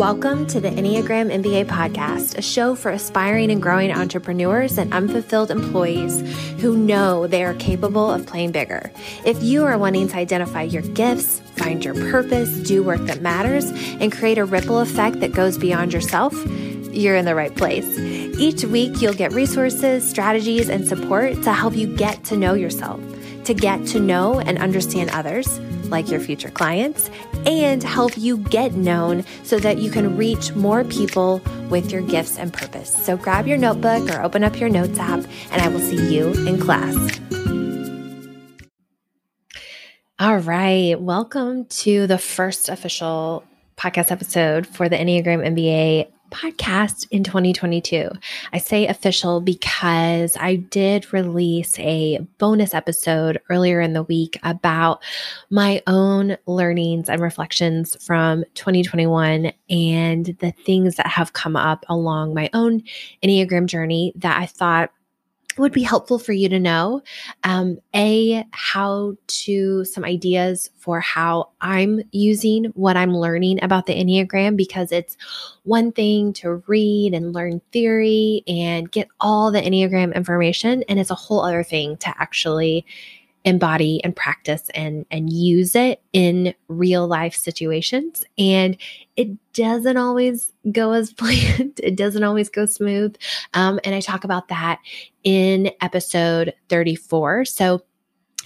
Welcome to the Enneagram MBA podcast, a show for aspiring and growing entrepreneurs and unfulfilled employees who know they are capable of playing bigger. If you are wanting to identify your gifts, find your purpose, do work that matters, and create a ripple effect that goes beyond yourself, you're in the right place. Each week, you'll get resources, strategies, and support to help you get to know yourself, to get to know and understand others like your future clients, and help you get known so that you can reach more people with your gifts and purpose. So grab your notebook or open up your notes app, and I will see you in class. All right. Welcome to the first official podcast episode for the Enneagram MBA podcast in 2022. I say official because I did release a bonus episode earlier in the week about my own learnings and reflections from 2021 and the things that have come up along my own Enneagram journey that I thought would be helpful for you to know um, a how to some ideas for how i'm using what i'm learning about the enneagram because it's one thing to read and learn theory and get all the enneagram information and it's a whole other thing to actually embody and practice and and use it in real life situations. And it doesn't always go as planned. It doesn't always go smooth. Um, and i talk about that in episode 34 so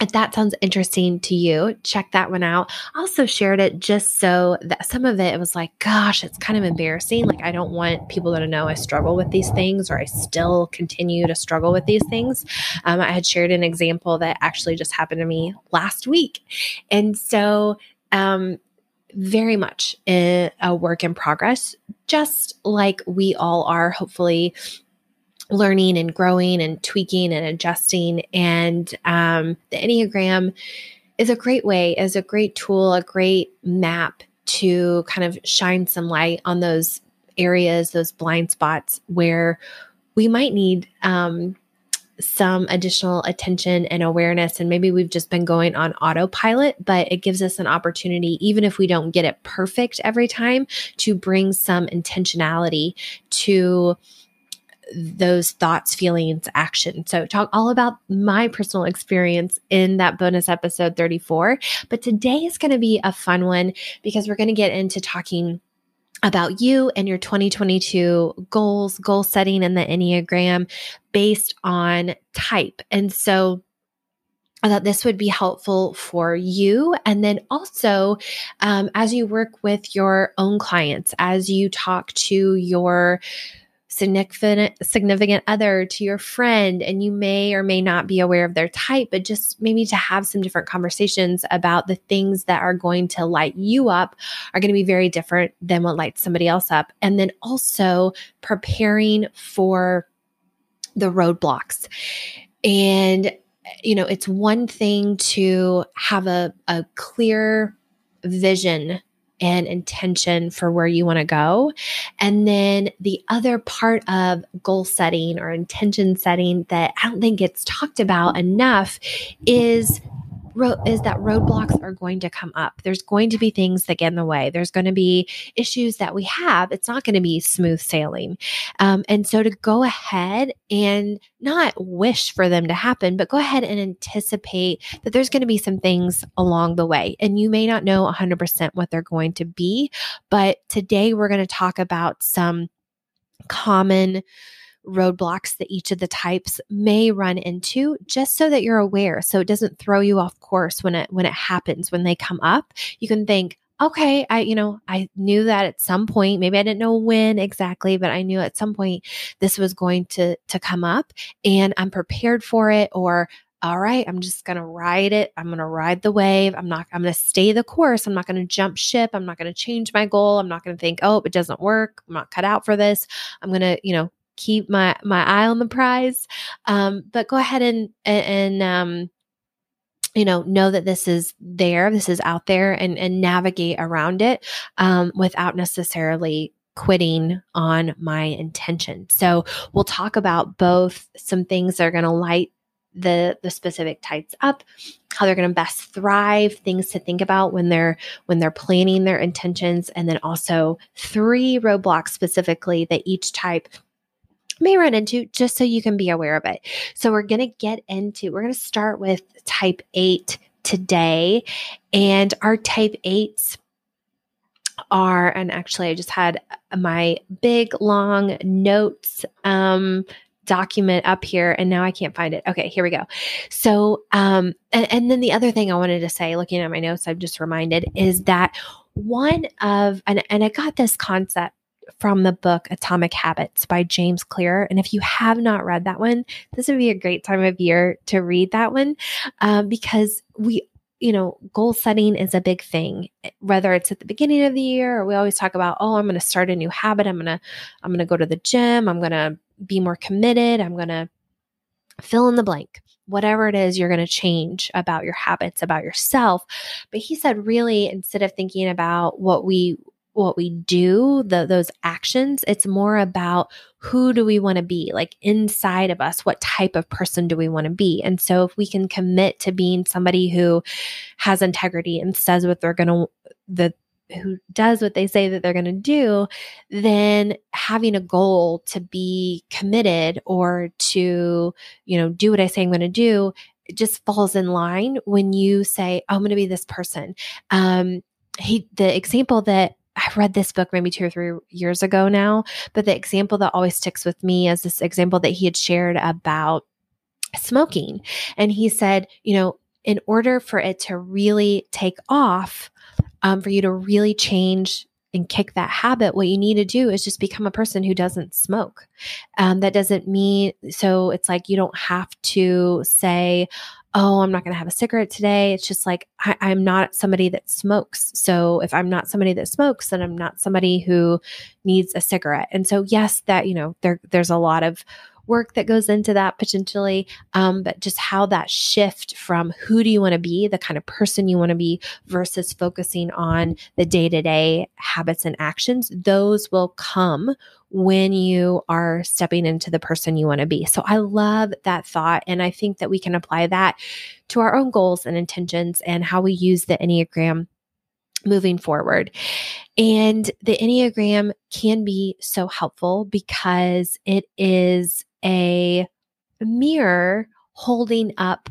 if that sounds interesting to you, check that one out. Also shared it just so that some of it, it was like, gosh, it's kind of embarrassing. Like, I don't want people to know I struggle with these things or I still continue to struggle with these things. Um, I had shared an example that actually just happened to me last week. And so, um, very much a work in progress, just like we all are, hopefully, learning and growing and tweaking and adjusting. And um, the Enneagram is a great way, is a great tool, a great map to kind of shine some light on those areas, those blind spots where we might need um, some additional attention and awareness. And maybe we've just been going on autopilot, but it gives us an opportunity, even if we don't get it perfect every time, to bring some intentionality to those thoughts, feelings, action. So, talk all about my personal experience in that bonus episode 34. But today is going to be a fun one because we're going to get into talking about you and your 2022 goals, goal setting, and the Enneagram based on type. And so, I thought this would be helpful for you. And then also, um, as you work with your own clients, as you talk to your significant other to your friend and you may or may not be aware of their type but just maybe to have some different conversations about the things that are going to light you up are going to be very different than what lights somebody else up. And then also preparing for the roadblocks. And you know it's one thing to have a, a clear vision and intention for where you want to go. And then the other part of goal setting or intention setting that I don't think gets talked about enough is ro- is that roadblocks are going to come up. There's going to be things that get in the way. There's going to be issues that we have. It's not going to be smooth sailing. Um, and so to go ahead and not wish for them to happen, but go ahead and anticipate that there's going to be some things along the way. And you may not know 100% what they're going to be, but today we're going to talk about some common roadblocks that each of the types may run into just so that you're aware so it doesn't throw you off course when it when it happens when they come up. You can think okay i you know i knew that at some point maybe i didn't know when exactly but i knew at some point this was going to to come up and i'm prepared for it or all right i'm just going to ride it. I'm going to ride the wave. I'm not i'm going to stay the course. I'm not going to jump ship. I'm not going to change my goal. I'm not going to think oh it doesn't work. I'm not cut out for this. I'm going to you know keep my my eye on the prize. Um, but go ahead and and um, you know know that this is there, this is out there, and and navigate around it um, without necessarily quitting on my intention. So we'll talk about both some things that are going to light the the specific types up how they're going to best thrive, things to think about when they're when they're planning their intentions and then also three roadblocks specifically that each type may run into just so you can be aware of it. So we're going to get into we're going to start with type 8 today and our type 8s are and actually I just had my big long notes um document up here and now I can't find it. Okay, here we go. So, um, and, and then the other thing I wanted to say, looking at my notes, I'm just reminded is that one of, and, and I got this concept from the book Atomic Habits by James Clear. And if you have not read that one, this would be a great time of year to read that one um, because we you know, goal setting is a big thing, whether it's at the beginning of the year or we always talk about, oh, I'm going to start a new habit. I'm going to, I'm going to go to the gym. I'm going to be more committed. I'm going to fill in the blank. Whatever it is you're going to change about your habits, about yourself. But he said, really, instead of thinking about what we what we do, the, those actions, it's more about who do we want to be, like inside of us, what type of person do we want to be? And so if we can commit to being somebody who has integrity and says what they're going to, the who does what they say that they're going to do, then having a goal to be committed or to, you know, do what I say I'm going to do it just falls in line when you say, oh, I'm going to be this person. Um, he, the example that I read this book maybe two or three years ago now, but the example that always sticks with me is this example that he had shared about smoking. And he said, you know, in order for it to really take off, um, for you to really change and kick that habit, what you need to do is just become a person who doesn't smoke. Um, that doesn't mean, so it's like you don't have to say, oh, I'm not going to have a cigarette today. It's just like, I, I'm not somebody that smokes. So if I'm not somebody that smokes, then I'm not somebody who needs a cigarette. And so, yes, that, you know, there, there's a lot of work that goes into that potentially, um, but just how that shift from who do you want to be, the kind of person you want to be, versus focusing on the day to day habits and actions, those will come when you are stepping into the person you want to be. So I love that thought. And I think that we can apply that to our own goals and intentions and how we use the Enneagram moving forward. And the Enneagram can be so helpful because it is a mirror holding up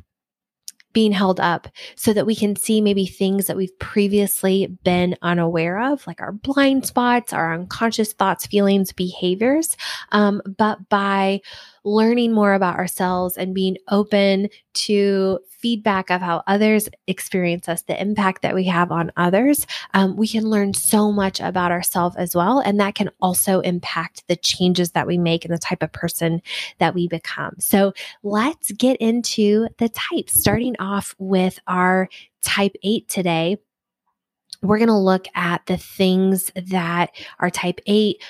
being held up so that we can see maybe things that we've previously been unaware of, like our blind spots, our unconscious thoughts, feelings, behaviors. Um, but by learning more about ourselves and being open to feedback of how others experience us, the impact that we have on others, um, we can learn so much about ourselves as well. And that can also impact the changes that we make and the type of person that we become. So let's get into the types, starting off with our type eight today. We're going to look at the things that our type eight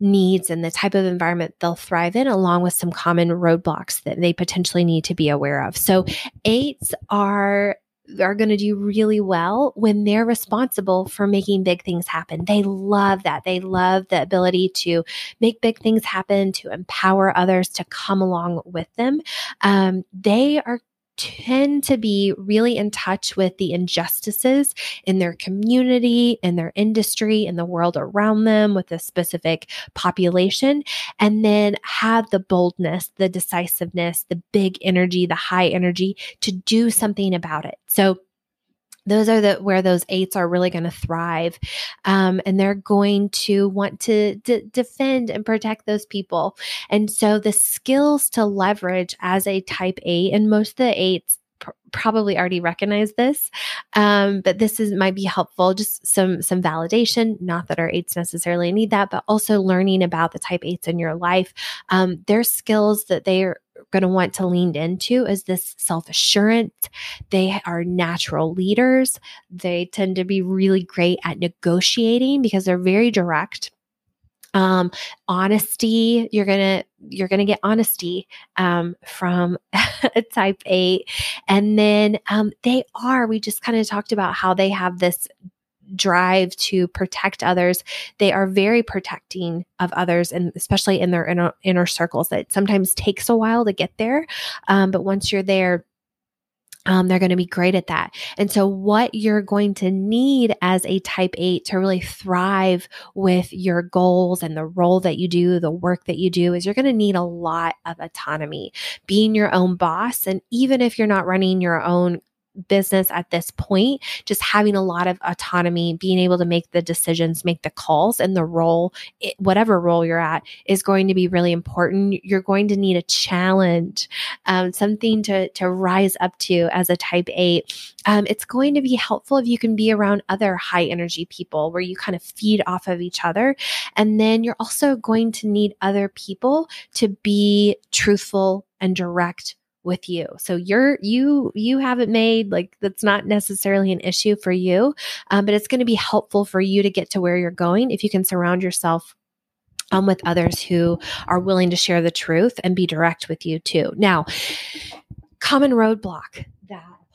needs and the type of environment they'll thrive in, along with some common roadblocks that they potentially need to be aware of. So, eights are are going to do really well when they're responsible for making big things happen. They love that. They love the ability to make big things happen, to empower others to come along with them. Um, they are tend to be really in touch with the injustices in their community, in their industry, in the world around them, with a specific population, and then have the boldness, the decisiveness, the big energy, the high energy to do something about it. So, those are the where those eights are really going to thrive. Um, and they're going to want to d- defend and protect those people. And so the skills to leverage as a type eight and most of the eights probably already recognize this um, but this is might be helpful just some some validation not that our eights necessarily need that but also learning about the type eights in your life um, their skills that they are going to want to lean into is this self assurance. They are natural leaders. They tend to be really great at negotiating because they're very direct. Um, honesty, you're gonna you're gonna get honesty um, from a type eight, and then um, they are. We just kind of talked about how they have this drive to protect others, they are very protecting of others, and especially in their inner, inner circles. That sometimes takes a while to get there, um, but once you're there, Um, they're going to be great at that. And so, what you're going to need as a type eight to really thrive with your goals and the role that you do, the work that you do, is you're going to need a lot of autonomy, being your own boss. And even if you're not running your own business at this point, just having a lot of autonomy, being able to make the decisions, make the calls, and the role, whatever role you're at, is going to be really important. You're going to need a challenge, um, something to to rise up to as a Type Eight. Um, it's going to be helpful if you can be around other high energy people where you kind of feed off of each other, and then you're also going to need other people to be truthful and direct with you. So you're you you have it made like that's not necessarily an issue for you, um, but it's going to be helpful for you to get to where you're going if you can surround yourself um, with others who are willing to share the truth and be direct with you too. Now, common roadblock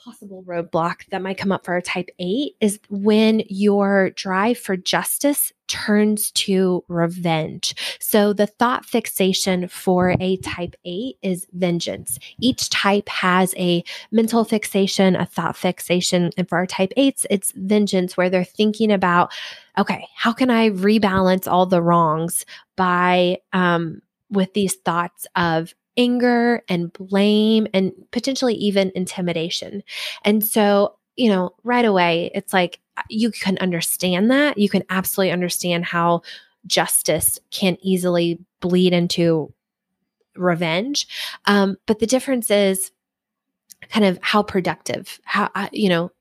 possible roadblock that might come up for a type 8 is when your drive for justice turns to revenge. So the thought fixation for a type 8 is vengeance. Each type has a mental fixation, a thought fixation, and for our type 8s it's vengeance where they're thinking about okay, how can I rebalance all the wrongs by um with these thoughts of anger and blame and potentially even intimidation. And so, you know, right away, it's like uh, you can understand that. You can absolutely understand how justice can easily bleed into revenge. Um, but the difference is kind of how productive, how, uh, you know,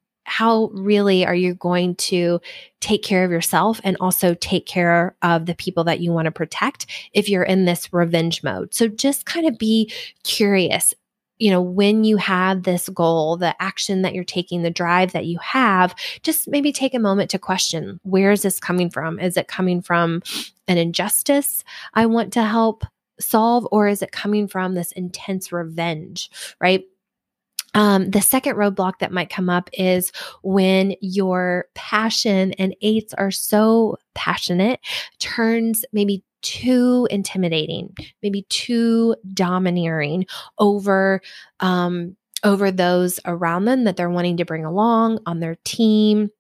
how really are you going to take care of yourself and also take care of the people that you want to protect if you're in this revenge mode? So just kind of be curious. You know, when you have this goal, the action that you're taking, the drive that you have, just maybe take a moment to question where is this coming from? Is it coming from an injustice I want to help solve, or is it coming from this intense revenge, right? Um, the second roadblock that might come up is when your passion and eights are so passionate turns maybe too intimidating, maybe too domineering over um, over those around them that they're wanting to bring along on their team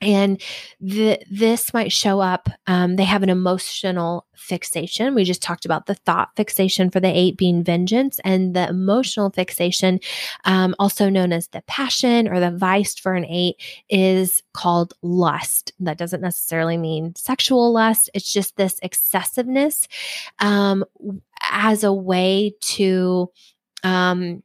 and the, this might show up. Um, they have an emotional fixation. We just talked about the thought fixation for the eight being vengeance, and the emotional fixation, um, also known as the passion or the vice for an eight, is called lust. That doesn't necessarily mean sexual lust, it's just this excessiveness um, as a way to um,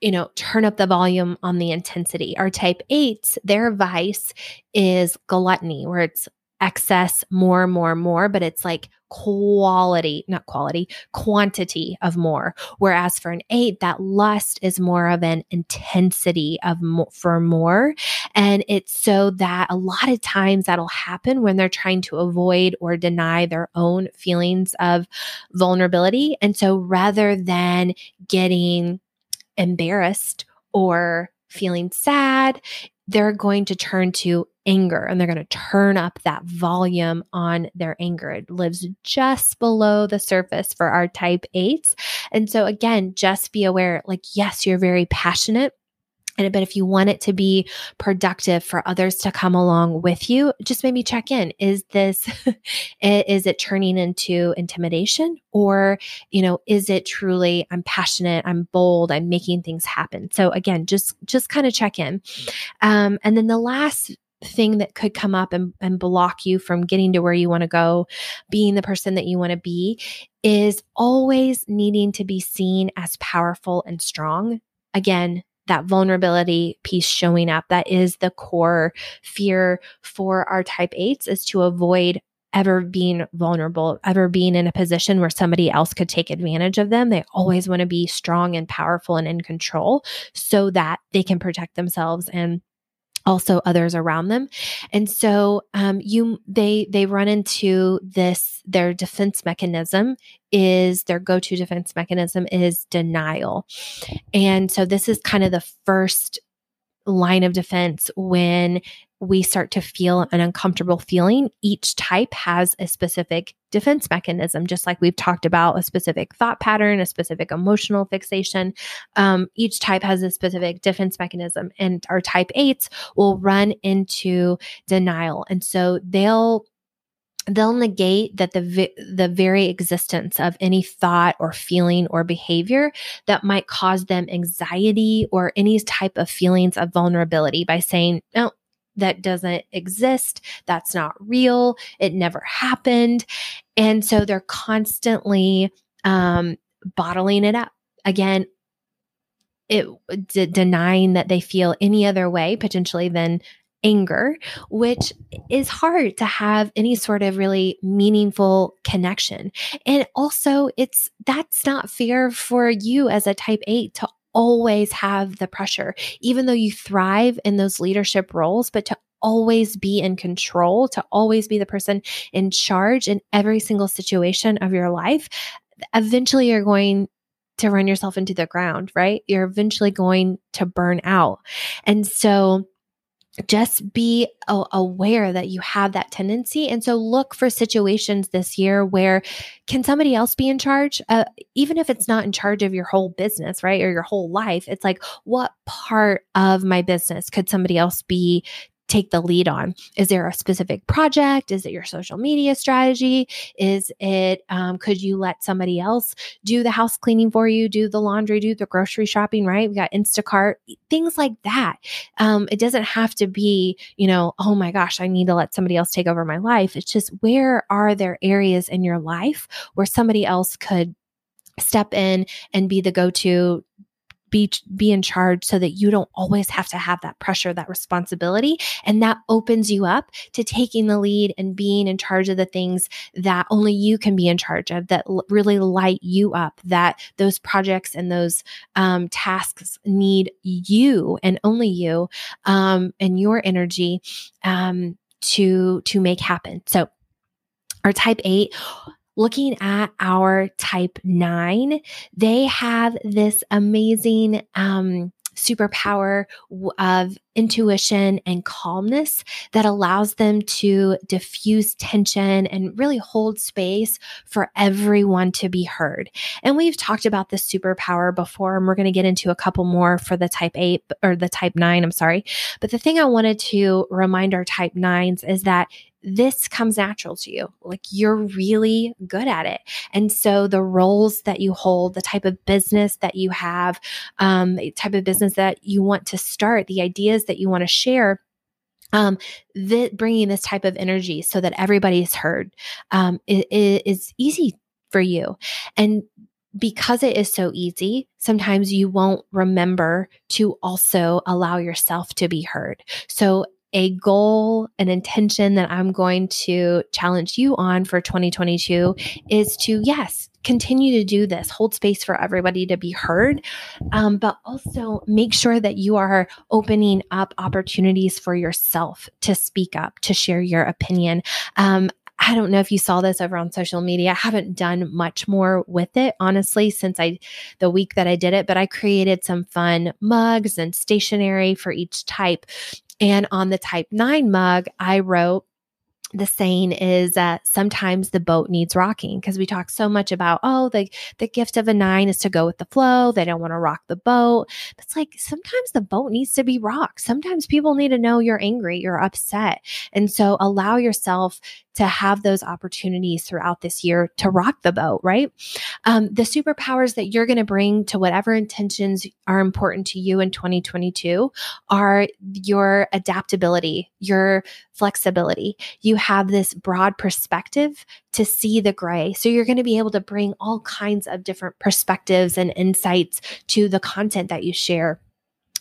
you know, turn up the volume on the intensity. Our type eights, their vice is gluttony, where it's excess, more, more, more, but it's like quality, not quality, quantity of more. Whereas for an eight, that lust is more of an intensity of for more. And it's so that a lot of times that'll happen when they're trying to avoid or deny their own feelings of vulnerability. And so rather than getting embarrassed or feeling sad, they're going to turn to anger and they're going to turn up that volume on their anger. It lives just below the surface for our type eights. And so, again, just be aware like, yes, you're very passionate and but if you want it to be productive for others to come along with you, just maybe check in. Is this is it turning into intimidation or, you know, is it truly I'm passionate, I'm bold, I'm making things happen. So again, just just kind of check in. Um, and then the last thing that could come up and, and block you from getting to where you want to go, being the person that you want to be, is always needing to be seen as powerful and strong. Again, that vulnerability piece showing up. That is the core fear for our type eights is to avoid ever being vulnerable, ever being in a position where somebody else could take advantage of them. They always want to be strong and powerful and in control so that they can protect themselves and also others around them. And so um, you they they run into this their defense mechanism is their go-to defense mechanism is denial. And so this is kind of the first line of defense when we start to feel an uncomfortable feeling, each type has a specific defense mechanism, just like we've talked about a specific thought pattern, a specific emotional fixation. Um, each type has a specific defense mechanism, and our type eights will run into denial. And so they'll they'll negate that the vi- the very existence of any thought or feeling or behavior that might cause them anxiety or any type of feelings of vulnerability by saying no that doesn't exist. That's not real. It never happened. And so they're constantly um, bottling it up. Again it denying that they feel any other way potentially than anger, which is hard to have any sort of really meaningful connection. And also, it's that's not fair for you as a type 8 to always have the pressure, even though you thrive in those leadership roles, but to always be in control, to always be the person in charge in every single situation of your life, eventually you're going to run yourself into the ground, right? You're eventually going to burn out. And so just be aware that you have that tendency. And so look for situations this year where can somebody else be in charge? Uh, even if it's not in charge of your whole business, right? Or your whole life, it's like, what part of my business could somebody else be take the lead on? Is there a specific project? Is it your social media strategy? Is it, um, could you let somebody else do the house cleaning for you, do the laundry, do the grocery shopping, right? We got Instacart, things like that. Um, it doesn't have to be, you know, oh my gosh, I need to let somebody else take over my life. It's just where are there areas in your life where somebody else could step in and be the go-to be be in charge so that you don't always have to have that pressure that responsibility. And that opens you up to taking the lead and being in charge of the things that only you can be in charge of that l- really light you up that those projects and those um, tasks need you and only you um, and your energy um, to to make happen. So our type 8 looking at our type nine, they have this amazing, um, superpower of intuition and calmness that allows them to diffuse tension and really hold space for everyone to be heard. And we've talked about this superpower before, and we're going to get into a couple more for the type 8 or the type 9, I'm sorry. But the thing I wanted to remind our type 9s is that this comes natural to you. Like you're really good at it. And so the roles that you hold, the type of business that you have, um, the type of business that you want to start, the ideas that you want to share, um, the, bringing this type of energy so that everybody's heard um, is easy for you. And because it is so easy, sometimes you won't remember to also allow yourself to be heard. So a goal, an intention that I'm going to challenge you on for 2022 is to, yes, continue to do this, hold space for everybody to be heard, um, but also make sure that you are opening up opportunities for yourself to speak up, to share your opinion. Um, I don't know if you saw this over on social media. I haven't done much more with it, honestly, since I, the week that I did it, but I created some fun mugs and stationery for each type. And on the type nine mug, I wrote, the saying is that sometimes the boat needs rocking because we talk so much about oh the the gift of a nine is to go with the flow. They don't want to rock the boat. It's like sometimes the boat needs to be rocked. Sometimes people need to know you're angry you're upset. And so allow yourself to have those opportunities throughout this year to rock the boat, right? Um, the superpowers that you're going to bring to whatever intentions are important to you in 2022 are your adaptability, your flexibility. You have this broad perspective to see the gray. So you're going to be able to bring all kinds of different perspectives and insights to the content that you share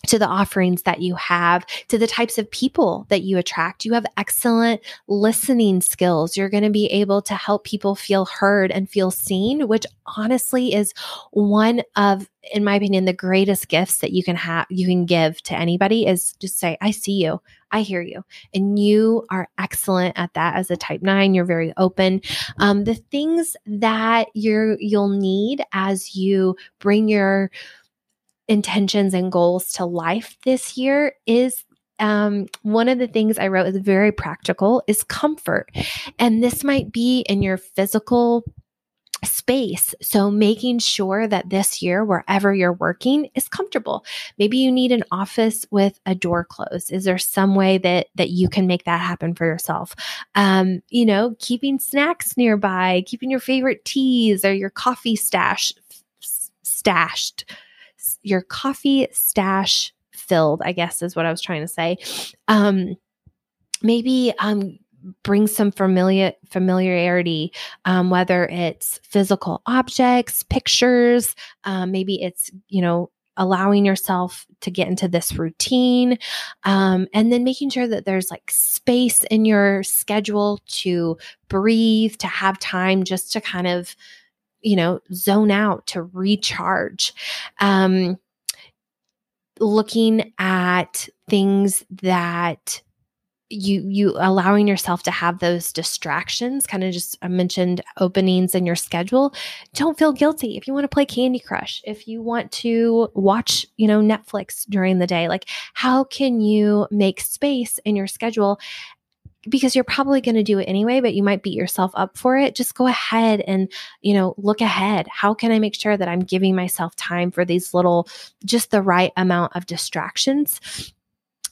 to the offerings that you have, to the types of people that you attract. You have excellent listening skills. You're going to be able to help people feel heard and feel seen, which honestly is one of, in my opinion, the greatest gifts that you can have, you can give to anybody is just say, I see you. I hear you. And you are excellent at that as a type nine. You're very open. Um, the things that you're, you'll need as you bring your, intentions and goals to life this year is um, one of the things I wrote is very practical is comfort. And this might be in your physical space. So making sure that this year, wherever you're working is comfortable. Maybe you need an office with a door closed. Is there some way that, that you can make that happen for yourself? Um, you know, keeping snacks nearby, keeping your favorite teas or your coffee stash stashed, your coffee stash filled, I guess is what I was trying to say. Um, maybe um, bring some familiar familiarity um, whether it's physical objects pictures um, maybe it's you know allowing yourself to get into this routine um, and then making sure that there's like space in your schedule to breathe to have time just to kind of you know zone out to recharge. Um, looking at things that you you allowing yourself to have those distractions kind of just I mentioned openings in your schedule. Don't feel guilty. If you want to play candy crush if you want to watch you know netflix during the day like how can you make space in your schedule because you're probably going to do it anyway but you might beat yourself up for it just go ahead and you know look ahead. How can i make sure that i'm giving myself time for these little just the right amount of distractions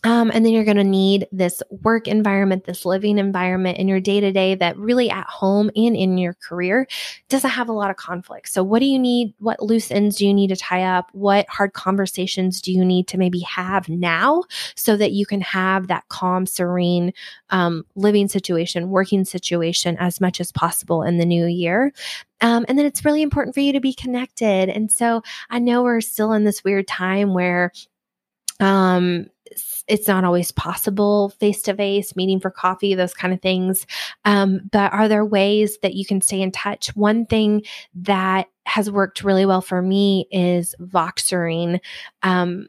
um, and then you're going to need this work environment, this living environment in your day to day that really at home and in your career doesn't have a lot of conflict. So, what do you need? What loose ends do you need to tie up? What hard conversations do you need to maybe have now so that you can have that calm, serene um, living situation, working situation as much as possible in the new year? Um, and then it's really important for you to be connected. And so I know we're still in this weird time where um it's not always possible face to face, meeting for coffee, those kind of things. Um, but are there ways that you can stay in touch? One thing that has worked really well for me is Voxering. Um,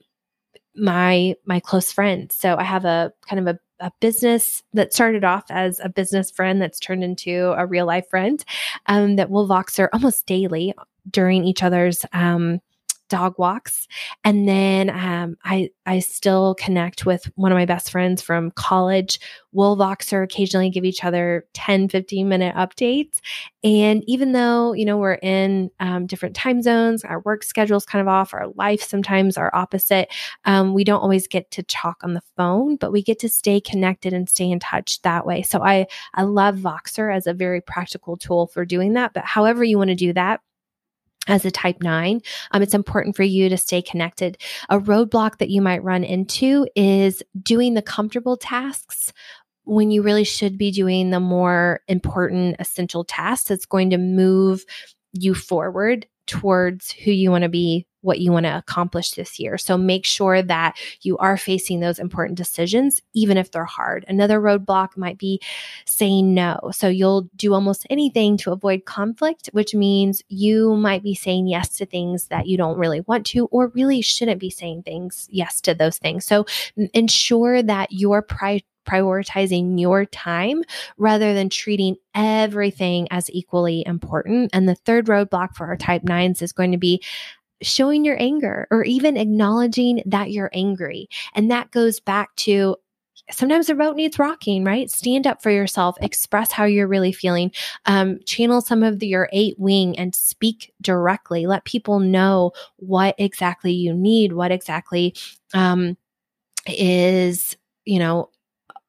my my close friend. So I have a kind of a a business that started off as a business friend that's turned into a real life friend um, that will Voxer almost daily during each other's um, dog walks. And then um, i i still connect with one of my best friends from college. We'll voxer occasionally give each other 10 15 minute updates. And even though you know we're in um, different time zones our work schedule's kind of off our life sometimes are opposite um, we don't always get to talk on the phone but we get to stay connected and stay in touch that way. So i i love voxer as a very practical tool for doing that. But however you want to do that as a type 9 um, it's important for you to stay connected. A roadblock that you might run into is doing the comfortable tasks when you really should be doing the more important essential tasks that's going to move you forward towards who you want to be what you want to accomplish this year. So make sure that you are facing those important decisions, even if they're hard. Another roadblock might be saying no. So you'll do almost anything to avoid conflict, which means you might be saying yes to things that you don't really want to, or really shouldn't be saying things yes to those things. So mm, ensure that you're pri- prioritizing your time rather than treating everything as equally important. And the third roadblock for our type nines is going to be showing your anger or even acknowledging that you're angry. And that goes back to sometimes the boat needs rocking, right? Stand up for yourself, express how you're really feeling, um, channel some of the, your eight wing and speak directly. Let people know what exactly you need, what exactly um, is, you know,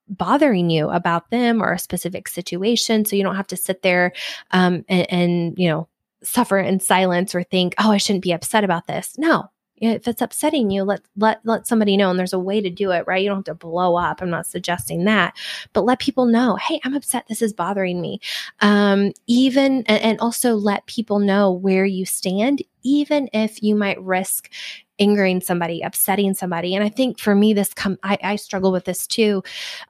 bothering you about them or a specific situation so you don't have to sit there um, and, and you know suffer in silence or think, oh, I shouldn't be upset about this. No, if it's upsetting you, let let let somebody know. And there's a way to do it, right? You don't have to blow up. I'm not suggesting that, but let people know, hey, I'm upset. This is bothering me. Um, even and, and also let people know where you stand, even if you might risk angering somebody, upsetting somebody. And I think for me, this come I, I struggle with this too.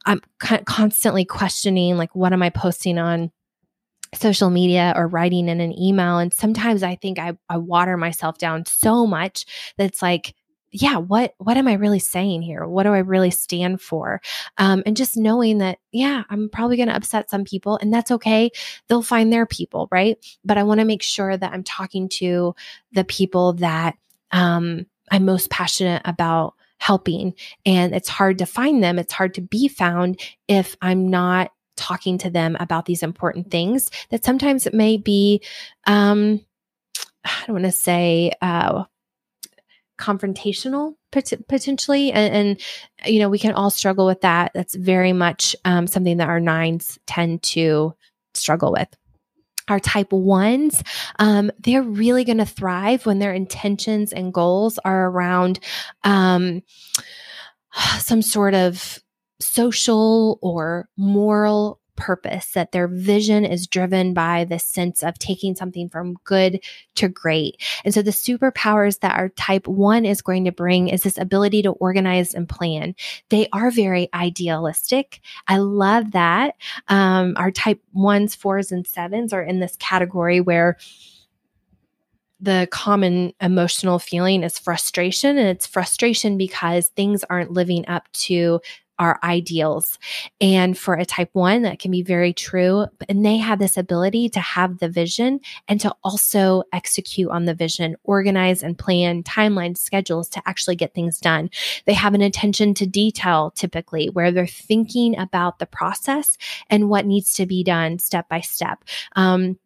I'm constantly questioning, like, what am I posting on? Social media or writing in an email. And sometimes I think I, I water myself down so much that it's like, yeah, what what am I really saying here? What do I really stand for? Um, and just knowing that, yeah, I'm probably going to upset some people, and that's okay. They'll find their people, right? But I want to make sure that I'm talking to the people that um, I'm most passionate about helping. And it's hard to find them. It's hard to be found if I'm not talking to them about these important things that sometimes it may be, um, I don't want to say, uh, confrontational pot- potentially and, and, you know we can all struggle with that. That's very much um, something that our nines tend to struggle with. Our type ones, um, they're really going to thrive when their intentions and goals are around um, some sort of social or moral purpose, that their vision is driven by the sense of taking something from good to great. And so the superpowers that our type one is going to bring is this ability to organize and plan. They are very idealistic. I love that. Um, our type ones, fours, and sevens are in this category where the common emotional feeling is frustration and it's frustration because things aren't living up to our ideals. And for a type one, that can be very true. And they have this ability to have the vision and to also execute on the vision, organize and plan timelines, schedules to actually get things done. They have an attention to detail typically where they're thinking about the process and what needs to be done step by step. Um,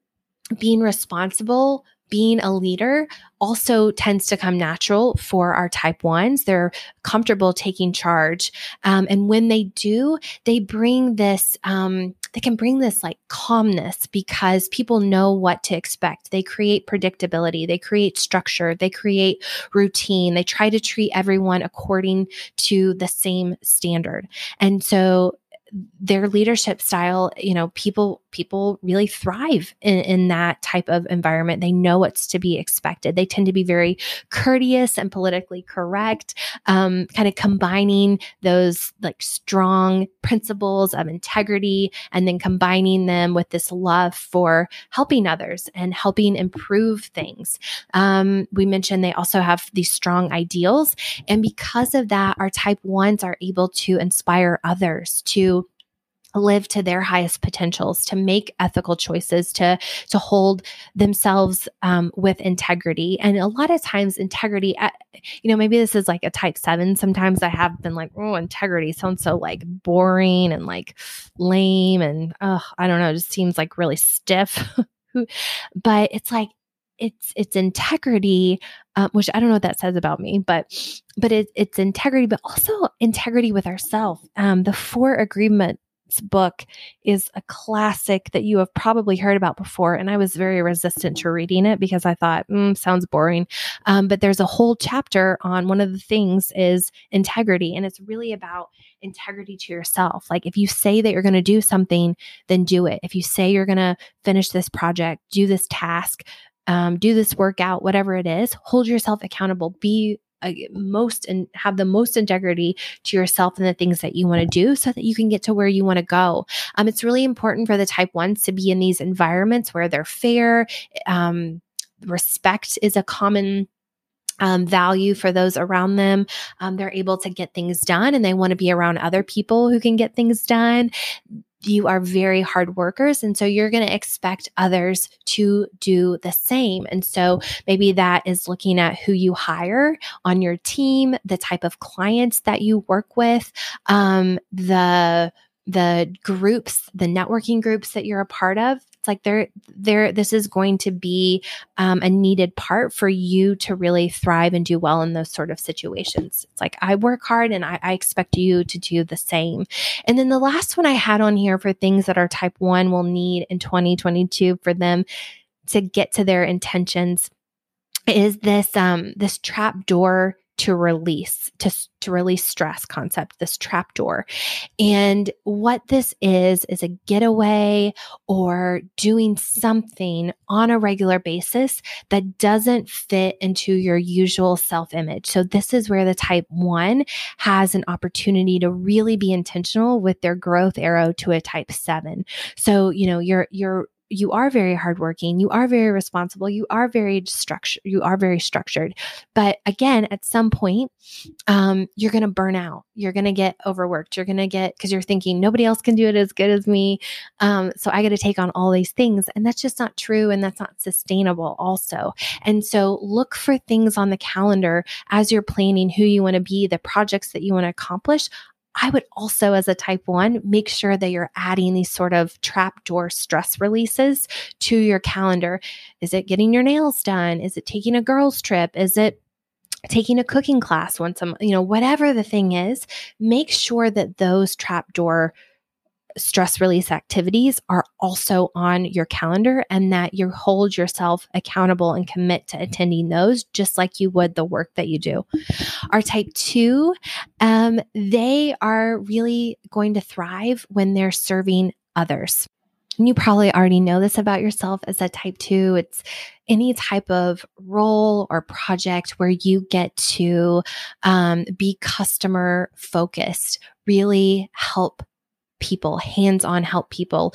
being responsible being a leader also tends to come natural for our type ones. They're comfortable taking charge. Um, and when they do, they bring this, um, they can bring this like calmness because people know what to expect. They create predictability, they create structure, they create routine, they try to treat everyone according to the same standard. And so their leadership style, you know, people people really thrive in, in that type of environment. They know what's to be expected. They tend to be very courteous and politically correct, um, kind of combining those like strong principles of integrity and then combining them with this love for helping others and helping improve things. Um, we mentioned they also have these strong ideals. And because of that, our type ones are able to inspire others to live to their highest potentials to make ethical choices to to hold themselves um, with integrity. And a lot of times integrity uh, you know maybe this is like a type 7 sometimes i have been like oh integrity sounds so like boring and like lame and oh i don't know it just seems like really stiff. But it's like it's it's integrity uh, which i don't know what that says about me but but it, it's integrity but also integrity with ourselves um, the four agreement book is a classic that you have probably heard about before. And I was very resistant to reading it because I thought, mm, sounds boring. Um, but there's a whole chapter on one of the things is integrity. And it's really about integrity to yourself. Like if you say that you're going to do something, then do it. If you say you're going to finish this project, do this task, um, do this workout, whatever it is, hold yourself accountable. Be most and have the most integrity to yourself and the things that you want to do so that you can get to where you want to go. Um, it's really important for the type ones to be in these environments where they're fair. Um, respect is a common um, value for those around them. Um, they're able to get things done and they want to be around other people who can get things done you are very hard workers. And so you're going to expect others to do the same. And so maybe that is looking at who you hire on your team, the type of clients that you work with, um, the the groups, the networking groups that you're a part of. It's like there, there. This is going to be um, a needed part for you to really thrive and do well in those sort of situations. It's like I work hard, and I, I expect you to do the same. And then the last one I had on here for things that our type one will need in 2022 for them to get to their intentions is this um this trap door to release to, to release stress concept this trapdoor. And what this is is a getaway or doing something on a regular basis that doesn't fit into your usual self image so this is where the type 1 has an opportunity to really be intentional with their growth arrow to a type 7 so you know you're you're you are very hardworking, you are very responsible, you are very structured, you are very structured. But again, at some point, um, you're going to burn out. You're going to get overworked. You're going to get because you're thinking nobody else can do it as good as me. Um, so I got to take on all these things, and that's just not true, and that's not sustainable. Also, and so look for things on the calendar as you're planning who you want to be, the projects that you want to accomplish. I would also, as a type one, make sure that you're adding these sort of trapdoor stress releases to your calendar. Is it getting your nails done? Is it taking a girls' trip? Is it taking a cooking class once a month? You know, whatever the thing is, make sure that those trapdoor stress release activities are also on your calendar and that you hold yourself accountable and commit to attending those just like you would the work that you do. Our type two, um, they are really going to thrive when they're serving others. And you probably already know this about yourself as a type two. It's any type of role or project where you get to um, be customer focused, really help people, hands on help people.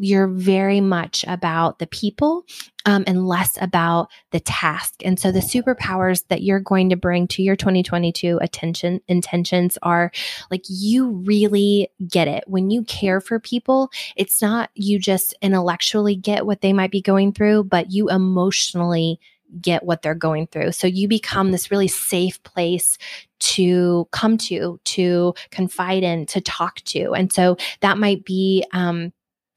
You're very much about the people um, and less about the task. And so the superpowers that you're going to bring to your 2022 attention intentions are like you really get it. When you care for people, it's not you just intellectually get what they might be going through, but you emotionally get what they're going through. So you become this really safe place to come to, to confide in, to talk to. And so that might be, um,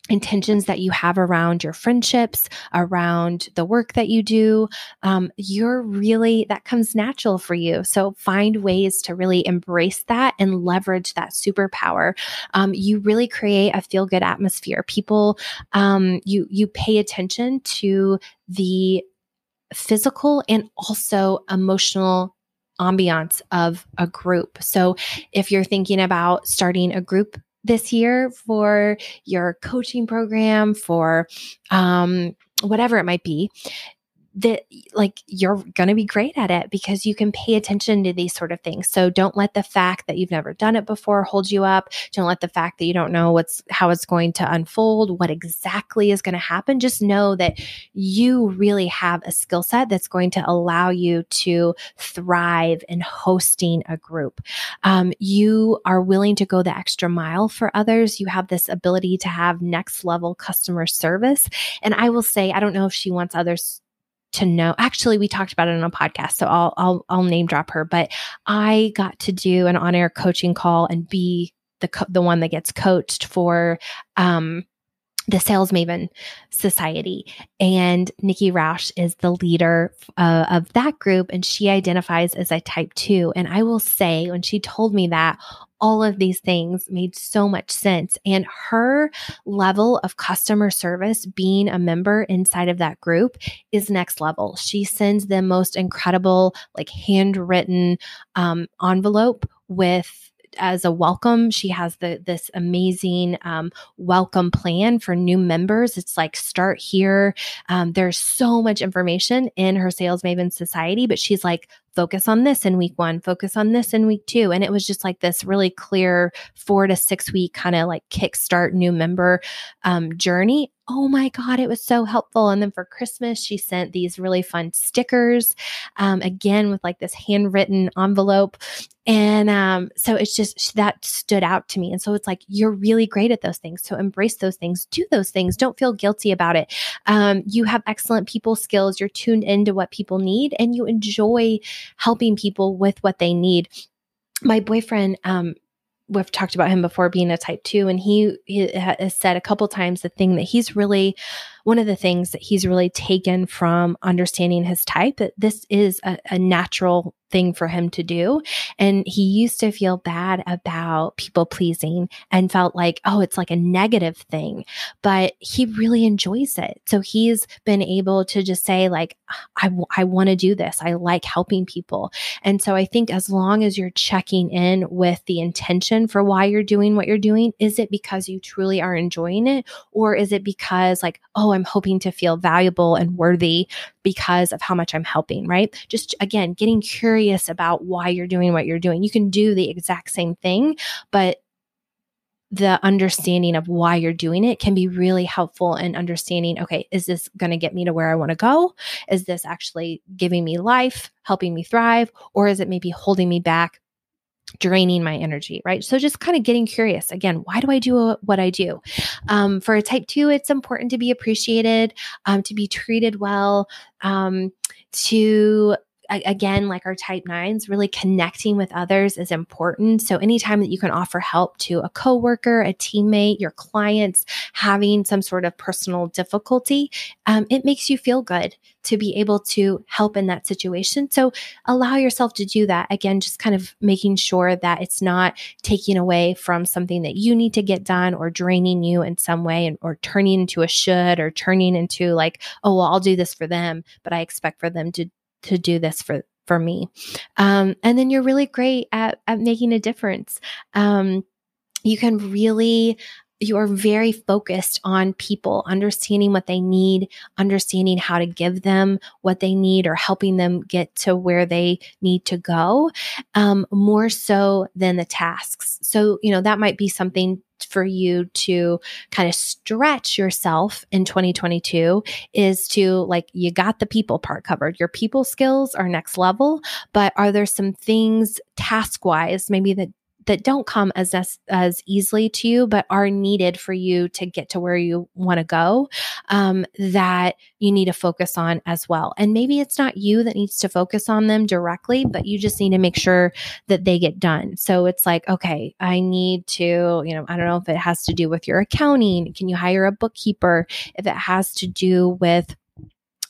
intentions that you have around your friendships, around the work that you do, um, you're really, that comes natural for you. So find ways to really embrace that and leverage that superpower. Um, you really create a feel good atmosphere. People, um, you, you pay attention to the physical and also emotional ambiance of a group. So if you're thinking about starting a group this year for your coaching program, for um, whatever it might be, that like you're going to be great at it because you can pay attention to these sort of things. So don't let the fact that you've never done it before hold you up. Don't let the fact that you don't know what's how it's going to unfold, what exactly is going to happen. Just know that you really have a skill set that's going to allow you to thrive in hosting a group. Um, you are willing to go the extra mile for others. You have this ability to have next level customer service. And I will say, I don't know if she wants others to know actually we talked about it on a podcast so I'll I'll I'll name drop her but I got to do an on-air coaching call and be the co- the one that gets coached for um the Sales Maven Society. And Nikki Rausch is the leader uh, of that group, and she identifies as a type two. And I will say, when she told me that, all of these things made so much sense. And her level of customer service, being a member inside of that group, is next level. She sends the most incredible, like handwritten um, envelope with as a welcome she has the this amazing um, welcome plan for new members it's like start here um, there's so much information in her sales maven society but she's like focus on this in week one, focus on this in week two. And it was just like this really clear four to six week kind of like kickstart new member um, journey. Oh my God, it was so helpful. And then for Christmas, she sent these really fun stickers, um, again, with like this handwritten envelope. And um, so it's just that stood out to me. And so it's like, you're really great at those things. So embrace those things, do those things. Don't feel guilty about it. Um, you have excellent people skills. You're tuned into what people need and you enjoy helping people with what they need. My boyfriend, um, we've talked about him before being a type two, and he, he has said a couple times the thing that he's really one of the things that he's really taken from understanding his type that this is a, a natural thing for him to do. And he used to feel bad about people pleasing and felt like, oh, it's like a negative thing, but he really enjoys it. So he's been able to just say, like, I, w- I want to do this. I like helping people. And so I think as long as you're checking in with the intention for why you're doing what you're doing, is it because you truly are enjoying it? Or is it because, like, oh, I'm hoping to feel valuable and worthy because of how much I'm helping, right? Just again, getting curious about why you're doing what you're doing. You can do the exact same thing, but the understanding of why you're doing it can be really helpful in understanding okay, is this going to get me to where I want to go? Is this actually giving me life, helping me thrive? Or is it maybe holding me back? draining my energy, right? So just kind of getting curious again, why do I do what I do? Um, for a type two, it's important to be appreciated, um, to be treated well, um, to again, like our type nines, really connecting with others is important. So anytime that you can offer help to a coworker, a teammate, your clients having some sort of personal difficulty, um, it makes you feel good to be able to help in that situation. So allow yourself to do that. Again, just kind of making sure that it's not taking away from something that you need to get done or draining you in some way and, or turning into a should or turning into like, oh, well, I'll do this for them, but I expect for them to to do this for for me. Um, and then you're really great at at making a difference. Um, you can really you are very focused on people understanding what they need understanding how to give them what they need or helping them get to where they need to go um, more so than the tasks so you know that might be something for you to kind of stretch yourself in 2022 is to like, you got the people part covered. Your people skills are next level, but are there some things task wise, maybe that that don't come as as easily to you but are needed for you to get to where you want to go um, that you need to focus on as well. And maybe it's not you that needs to focus on them directly but you just need to make sure that they get done. So it's like okay i need to you know i don't know if it has to do with your accounting. Can you hire a bookkeeper? If it has to do with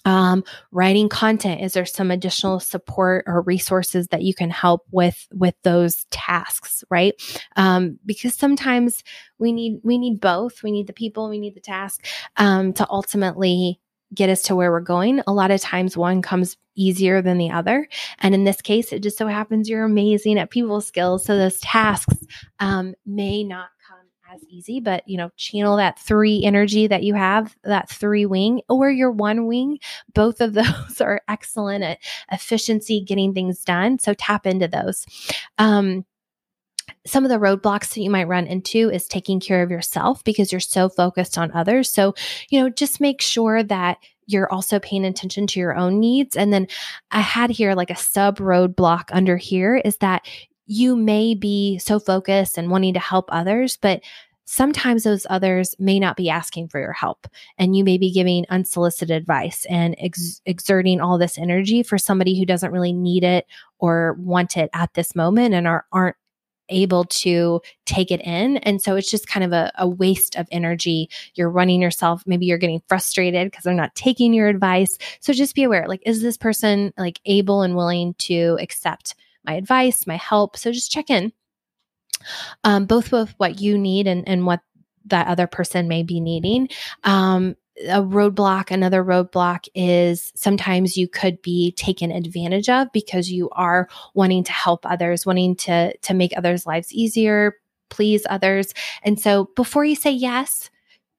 um, writing content is there some additional support or resources that you can help with with those tasks right? Um, because sometimes we need we need both. We need the people we need the task um, to ultimately get us to where we're going. A lot of times one comes easier than the other. And in this case it just so happens you're amazing at people skills. So those tasks um, may not as easy, but you know, channel that three energy that you have, that three wing or your one wing. Both of those are excellent at efficiency, getting things done. So tap into those. Um, some of the roadblocks that you might run into is taking care of yourself because you're so focused on others. So, you know, just make sure that you're also paying attention to your own needs. And then I had here like a sub roadblock under here is that you may be so focused and wanting to help others, but sometimes those others may not be asking for your help and you may be giving unsolicited advice and ex- exerting all this energy for somebody who doesn't really need it or want it at this moment and are, aren't able to take it in. And so it's just kind of a, a waste of energy. You're running yourself, maybe you're getting frustrated because they're not taking your advice. So just be aware like, is this person like able and willing to accept my advice, my help. So just check in, um, both with what you need and, and what that other person may be needing. Um, a roadblock, another roadblock is sometimes you could be taken advantage of because you are wanting to help others, wanting to to make others' lives easier, please others. And so before you say yes,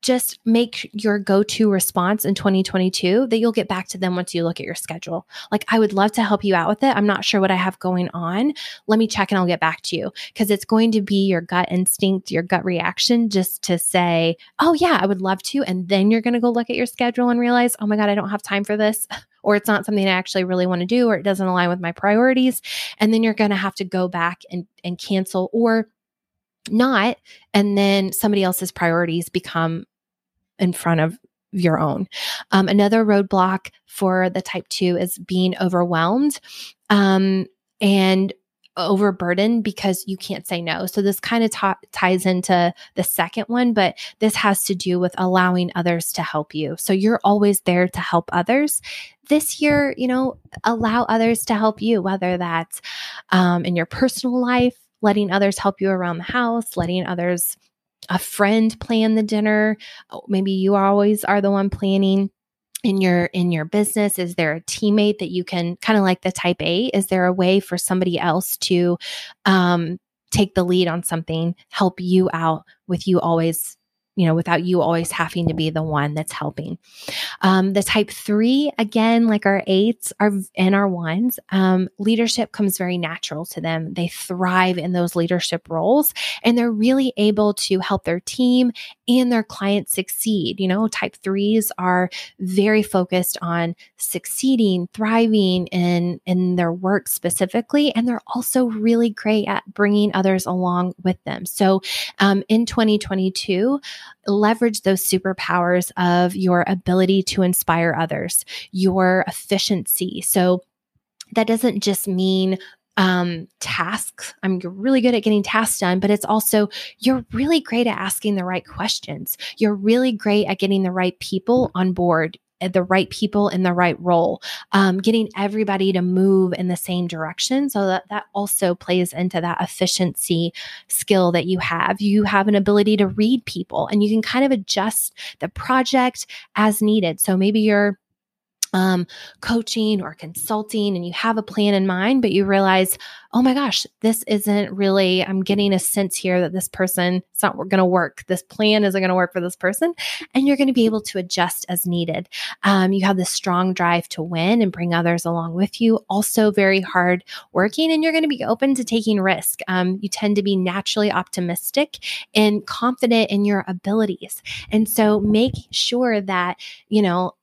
just make your go to response in 2022 that you'll get back to them once you look at your schedule. Like, I would love to help you out with it. I'm not sure what I have going on. Let me check and I'll get back to you because it's going to be your gut instinct, your gut reaction just to say, oh, yeah, I would love to. And then you're going to go look at your schedule and realize, oh my God, I don't have time for this. Or it's not something I actually really want to do, or it doesn't align with my priorities. And then you're going to have to go back and, and cancel or not and then somebody else's priorities become in front of your own. Um, another roadblock for the type two is being overwhelmed um, and overburdened because you can't say no. So this kind of t- ties into the second one, but this has to do with allowing others to help you. So you're always there to help others. This year, you know, allow others to help you, whether that's um, in your personal life, letting others help you around the house, letting others a friend plan the dinner. Oh, maybe you always are the one planning in your in your business. Is there a teammate that you can kind of like the type a? Is there a way for somebody else to um, take the lead on something help you out with you always you know, without you always having to be the one that's helping. Um, the type three, again, like our eights are and our ones, um, leadership comes very natural to them. They thrive in those leadership roles and they're really able to help their team and their clients succeed. You know, type threes are very focused on succeeding, thriving in, in their work specifically. And they're also really great at bringing others along with them. So um, in 2022, leverage those superpowers of your ability to inspire others, your efficiency. So that doesn't just mean um, tasks. I'm really good at getting tasks done, but it's also you're really great at asking the right questions. You're really great at getting the right people on board the right people in the right role, um, getting everybody to move in the same direction. So that that also plays into that efficiency skill that you have. You have an ability to read people and you can kind of adjust the project as needed. So maybe you're um, coaching or consulting and you have a plan in mind, but you realize, oh my gosh, this isn't really, I'm getting a sense here that this person, it's not going to work. This plan isn't going to work for this person. And you're going to be able to adjust as needed. Um, you have this strong drive to win and bring others along with you. Also, very hard working, and you're going to be open to taking risk. Um, you tend to be naturally optimistic and confident in your abilities. And so make sure that, you know,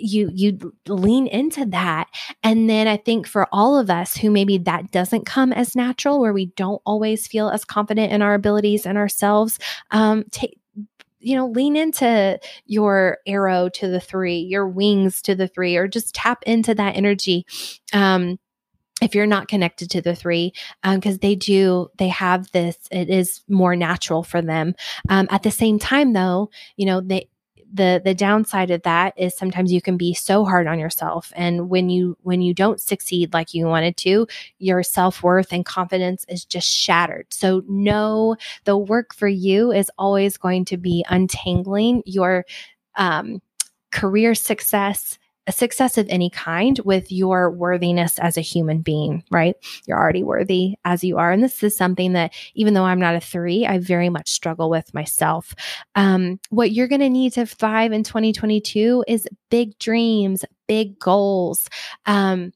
you you lean into that and then i think for all of us who maybe that doesn't come as natural where we don't always feel as confident in our abilities and ourselves um take you know, lean into your arrow to the three, your wings to the three, or just tap into that energy. Um, if you're not connected to the three, because um, they do, they have this, it is more natural for them. Um, at the same time, though, you know, they, the the downside of that is sometimes you can be so hard on yourself. And when you when you don't succeed like you wanted to your self-worth and confidence is just shattered. So know the work for you is always going to be untangling your um, career success success of any kind with your worthiness as a human being, right? You're already worthy as you are. And this is something that, even though I'm not a three, I very much struggle with myself. Um, what you're going to need to thrive in 2022 is big dreams, big goals. Um,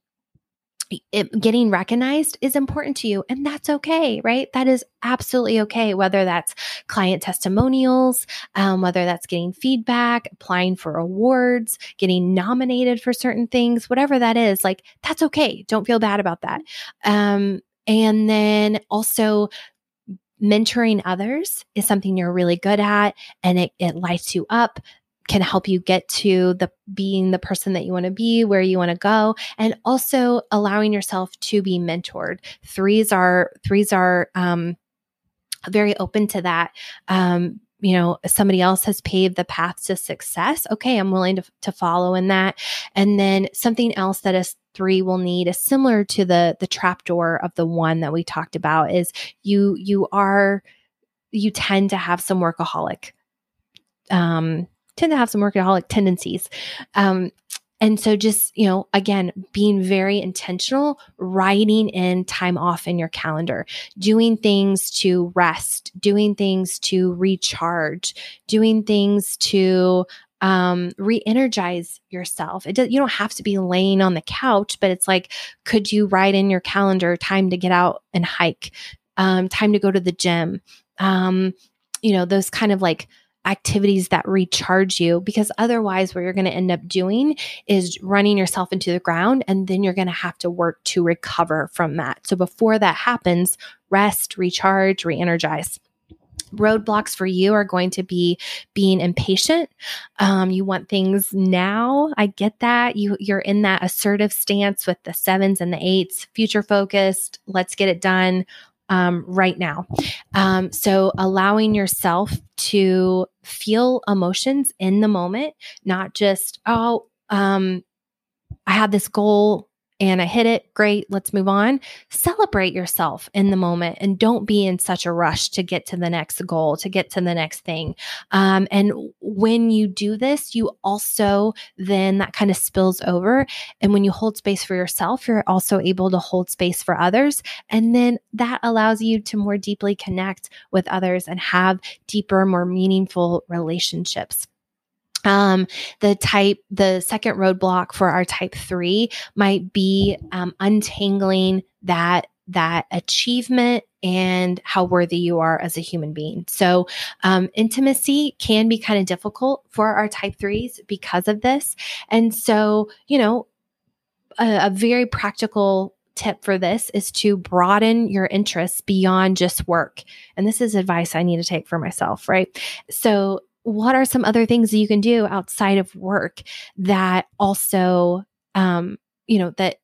it, getting recognized is important to you and that's okay right? That is absolutely okay whether that's client testimonials um, whether that's getting feedback applying for awards getting nominated for certain things whatever that is like that's okay. Don't feel bad about that. Um, and then also mentoring others is something you're really good at and it, it lights you up can help you get to the being the person that you want to be, where you want to go, and also allowing yourself to be mentored. Threes are threes are um, very open to that. Um, you know, somebody else has paved the path to success. Okay, I'm willing to, to follow in that. And then something else that a three will need is similar to the the trapdoor of the one that we talked about. Is you you are you tend to have some workaholic um tend to have some workaholic tendencies. Um, and so, just, you know, again, being very intentional, writing in time off in your calendar, doing things to rest, doing things to recharge, doing things to um, re-energize yourself. It does, you don't have to be laying on the couch, but it's like, could you write in your calendar time to get out and hike, um, time to go to the gym, um, you know, those kind of like activities that recharge you because otherwise what you're going to end up doing is running yourself into the ground and then you're going to have to work to recover from that. So before that happens, rest, recharge, re-energize. Roadblocks for you are going to be being impatient. Um, you want things now. I get that. You you're in that assertive stance with the sevens and the eights future focused let's get it done um, right now. Um, so allowing yourself to feel emotions in the moment, not just, oh, um, I have this goal and I hit it. Great. Let's move on. Celebrate yourself in the moment and don't be in such a rush to get to the next goal, to get to the next thing. Um, and when you do this, you also then that kind of spills over. And when you hold space for yourself, you're also able to hold space for others. And then that allows you to more deeply connect with others and have deeper, more meaningful relationships. Um, the type, the second roadblock for our type three might be um, untangling that that achievement and how worthy you are as a human being. So, um, intimacy can be kind of difficult for our type threes because of this. And so, you know, a, a very practical tip for this is to broaden your interests beyond just work. And this is advice I need to take for myself, right? So, what are some other things that you can do outside of work that also um you know that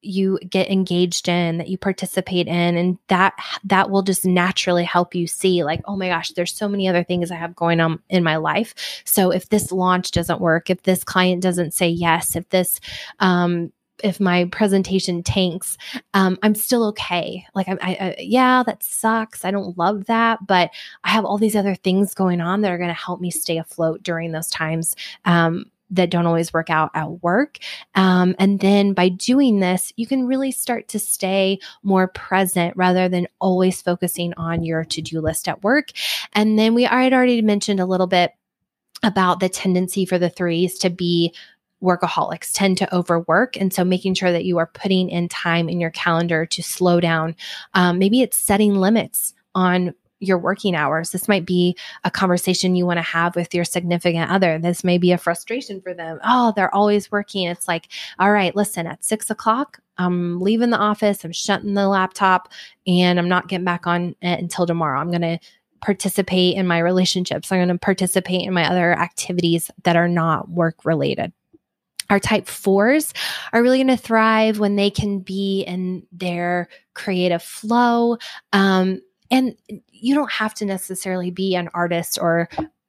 you get engaged in that you participate in and that that will just naturally help you see like oh my gosh there's so many other things i have going on in my life. So if this launch doesn't work if this client doesn't say yes if this um if my presentation tanks, um, I'm still okay. Like, I, I, I, yeah, that sucks. I don't love that, but I have all these other things going on that are going to help me stay afloat during those times. Um, that don't always work out at work. Um, and then by doing this, you can really start to stay more present rather than always focusing on your to do list at work. And then we I had already mentioned a little bit about the tendency for the threes to be workaholics tend to overwork. And so making sure that you are putting in time in your calendar to slow down. Um, maybe it's setting limits on your working hours. This might be a conversation you want to have with your significant other. This may be a frustration for them. Oh, they're always working. It's like, all right, listen, at six o'clock, I'm leaving the office, I'm shutting the laptop, and I'm not getting back on it until tomorrow. I'm going to participate in my relationships. I'm going to participate in my other activities that are not work related. Our type fours are really going to thrive when they can be in their creative flow. Um, and you don't have to necessarily be an artist or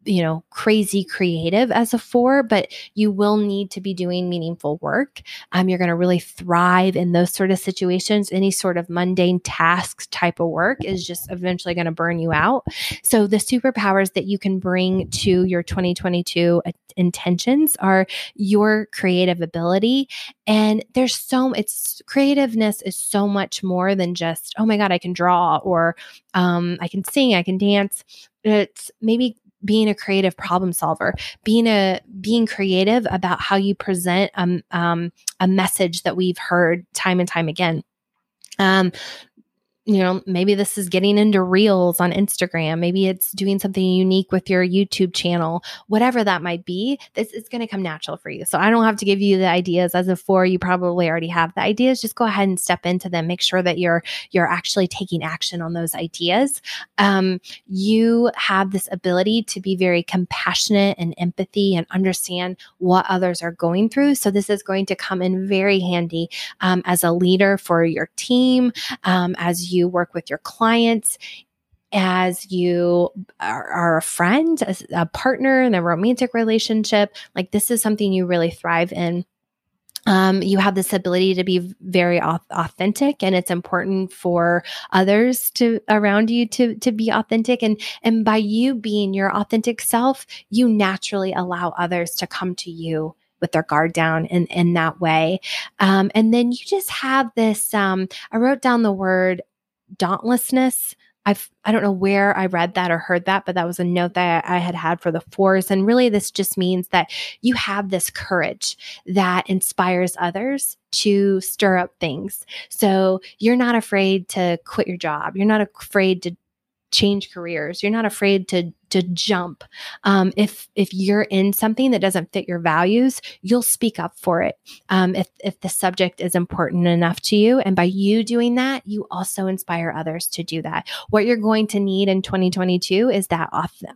you know, crazy creative as a four, but you will need to be doing meaningful work. Um, you're going to really thrive in those sort of situations. Any sort of mundane tasks type of work is just eventually going to burn you out. So the superpowers that you can bring to your 2022 intentions are your creative ability. And there's so, it's creativeness is so much more than just, oh my God, I can draw or um, I can sing, I can dance. It's maybe being a creative problem solver, being a being creative about how you present um, um, a message that we've heard time and time again. Um, you know, maybe this is getting into reels on Instagram. Maybe it's doing something unique with your YouTube channel, whatever that might be. This is going to come natural for you. So I don't have to give you the ideas as a four. You probably already have the ideas. Just go ahead and step into them. Make sure that you're you're actually taking action on those ideas. Um, you have this ability to be very compassionate and empathy and understand what others are going through. So this is going to come in very handy um, as a leader for your team, um, as you you work with your clients, as you are, are a friend, a, a partner in a romantic relationship. Like this is something you really thrive in. Um, you have this ability to be very authentic and it's important for others to around you to to be authentic and and by you being your authentic self you naturally allow others to come to you with their guard down in in that way um, and then you just have this um, i wrote down the word dauntlessness. I've, I don't know where I read that or heard that, but that was a note that I had had for the fours. And really, this just means that you have this courage that inspires others to stir up things. So you're not afraid to quit your job. You're not afraid to change careers. You're not afraid to to jump. Um, if if you're in something that doesn't fit your values, you'll speak up for it. Um, if if the subject is important enough to you, and by you doing that, you also inspire others to do that. What you're going to need in 2022 is that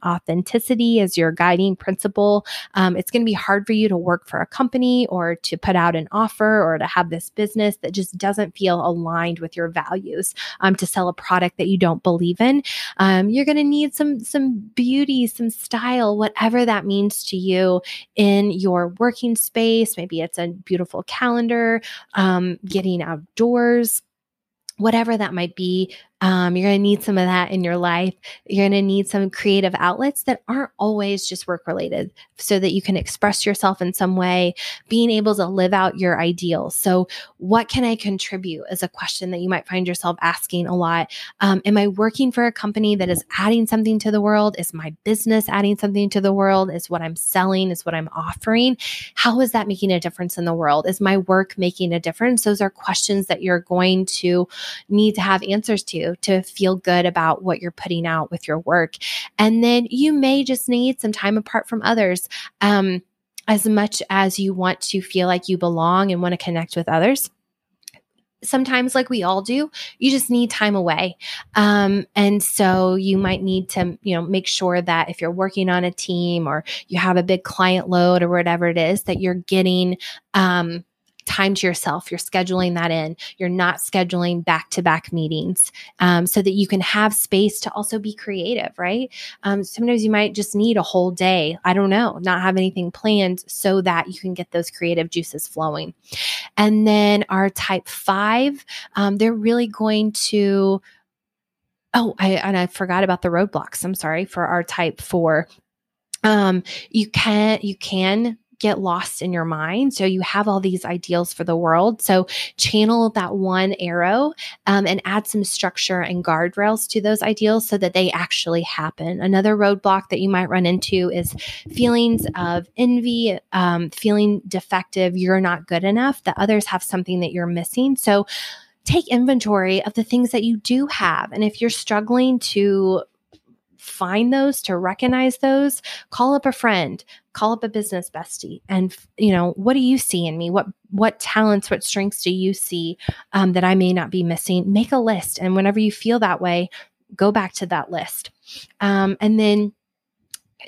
authenticity as your guiding principle. Um, it's going to be hard for you to work for a company or to put out an offer or to have this business that just doesn't feel aligned with your values. Um, to sell a product that you don't believe in, um, you're going to need some some beauty, some style, whatever that means to you in your working space. Maybe it's a beautiful calendar, um, getting outdoors whatever that might be, um, you're going to need some of that in your life. You're going to need some creative outlets that aren't always just work related so that you can express yourself in some way, being able to live out your ideals. So, what can I contribute is a question that you might find yourself asking a lot. Um, am I working for a company that is adding something to the world? Is my business adding something to the world? Is what I'm selling, is what I'm offering? How is that making a difference in the world? Is my work making a difference? Those are questions that you're going to need to have answers to to feel good about what you're putting out with your work. And then you may just need some time apart from others. Um, as much as you want to feel like you belong and want to connect with others sometimes like we all do you just need time away um, and so you might need to you know make sure that if you're working on a team or you have a big client load or whatever it is that you're getting um, time to yourself. You're scheduling that in. You're not scheduling back to back meetings um, so that you can have space to also be creative, right? Um, sometimes you might just need a whole day. I don't know, not have anything planned so that you can get those creative juices flowing. And then our type five, um, they're really going to. Oh, I, and I forgot about the roadblocks. I'm sorry for our type four um you can you can get lost in your mind. So you have all these ideals for the world. So channel that one arrow um, and add some structure and guardrails to those ideals so that they actually happen. Another roadblock that you might run into is feelings of envy, um, feeling defective, you're not good enough, that others have something that you're missing. So take inventory of the things that you do have. And if you're struggling to find those, to recognize those, call up a friend, call up a business bestie and you know what do you see in me what what talents what strengths do you see um, that i may not be missing make a list and whenever you feel that way go back to that list um, and then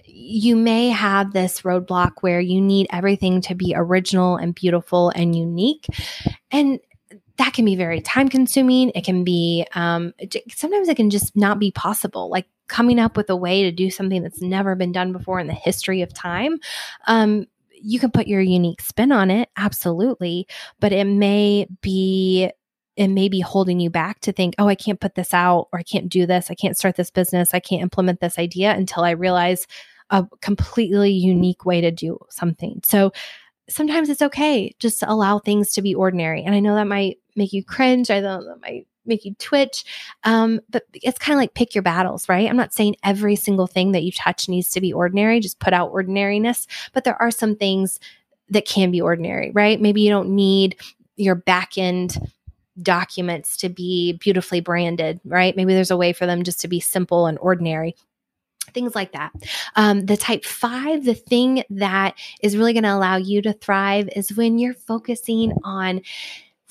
you may have this roadblock where you need everything to be original and beautiful and unique and that can be very time consuming. It can be, um, sometimes it can just not be possible. Like coming up with a way to do something that's never been done before in the history of time. Um, you can put your unique spin on it, absolutely, but it may be it may be holding you back to think, oh, I can't put this out, or I can't do this, I can't start this business, I can't implement this idea until I realize a completely unique way to do something. So sometimes it's okay just to allow things to be ordinary. And I know that might make you cringe. I know that might make you twitch. Um, but it's kind of like pick your battles, right? I'm not saying every single thing that you touch needs to be ordinary, just put out ordinariness, but there are some things that can be ordinary, right? Maybe you don't need your back end documents to be beautifully branded, right? Maybe there's a way for them just to be simple and ordinary things like that. Um, the type five, the thing that is really going to allow you to thrive is when you're focusing on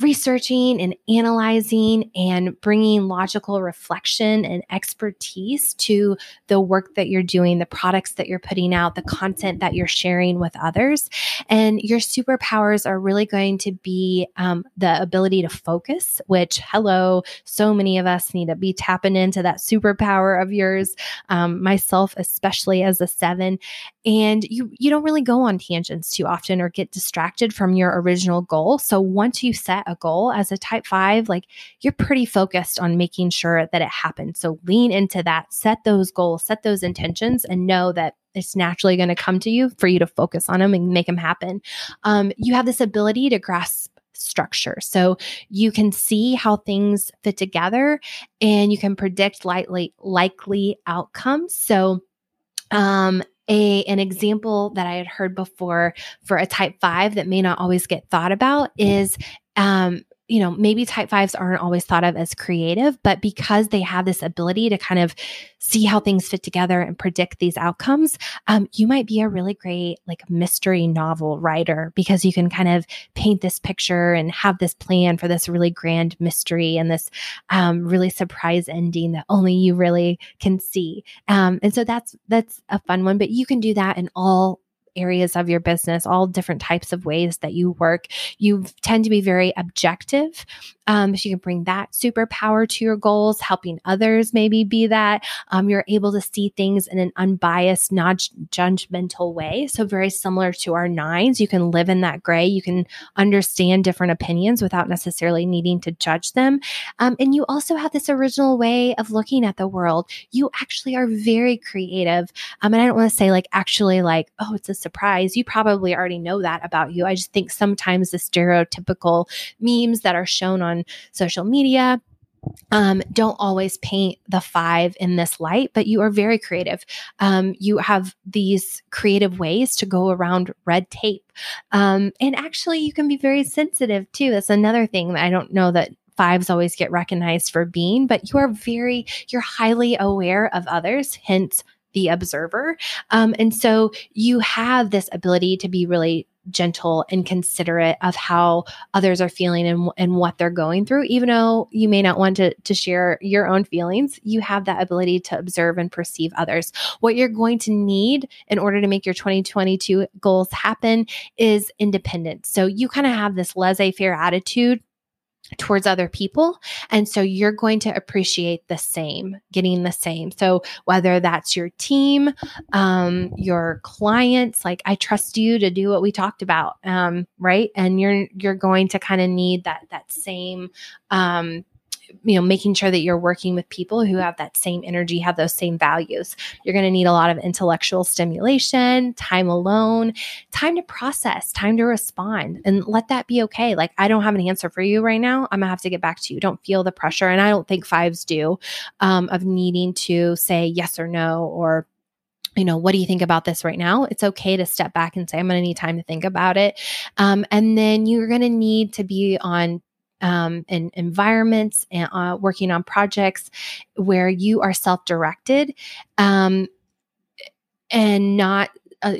researching and analyzing and bringing logical reflection and expertise to the work that you're doing, the products that you're putting out, the content that you're sharing with others. And your superpowers are really going to be um, the ability to focus, which, hello, so many of us need to be tapping into that superpower of yours, um, myself, especially as a seven. And you, you don't really go on tangents too often or get distracted from your original goal. So once you set a goal as a type five, like you're pretty focused on making sure that it happens. So lean into that, set those goals, set those intentions, and know that it's naturally going to come to you for you to focus on them and make them happen. Um, you have this ability to grasp structure. So you can see how things fit together and you can predict likely likely outcomes. So um a an example that I had heard before for a type 5 that may not always get thought about is um, you know, maybe type fives aren't always thought of as creative, but because they have this ability to kind of see how things fit together and predict these outcomes, um, you might be a really great like mystery novel writer because you can kind of paint this picture and have this plan for this really grand mystery and this um, really surprise ending that only you really can see. Um, and so that's that's a fun one, but you can do that in all areas of your business, all different types of ways that you work. You tend to be very objective. Um, so you can bring that superpower to your goals, helping others maybe be that. Um, you're able to see things in an unbiased, not judgmental way. So very similar to our nines. You can live in that gray. You can understand different opinions without necessarily needing to judge them. Um, and you also have this original way of looking at the world. You actually are very creative. Um, and I don't want to say like actually like, oh, it's a surprise. You probably already know that about you. I just think sometimes the stereotypical memes that are shown on social media um, don't always paint the five in this light, but you are very creative. Um, you have these creative ways to go around red tape. Um, and actually, you can be very sensitive too. That's another thing that I don't know that fives always get recognized for being, but you are very, you're highly aware of others, hence the observer. Um, and so you have this ability to be really gentle and considerate of how others are feeling and, and what they're going through. Even though you may not want to, to share your own feelings you have that ability to observe and perceive others. What you're going to need in order to make your 2022 goals happen is independence. So you kind of have this laissez-faire attitude towards other people. And so you're going to appreciate the same, getting the same. So whether that's your team, um, your clients, like I trust you to do what we talked about, um, right? And you're you're going to kind of need that that same um, you know making sure that you're working with people who have that same energy have those same values you're going to need a lot of intellectual stimulation time alone time to process time to respond and let that be okay like i don't have an answer for you right now i'm going to have to get back to you don't feel the pressure and i don't think fives do um, of needing to say yes or no or you know, what do you think about this right now? It's okay to step back and say, I'm going to need time to think about it. Um, and then you're going to need to be on um, in environments and uh, working on projects where you are self directed um, and not. Uh,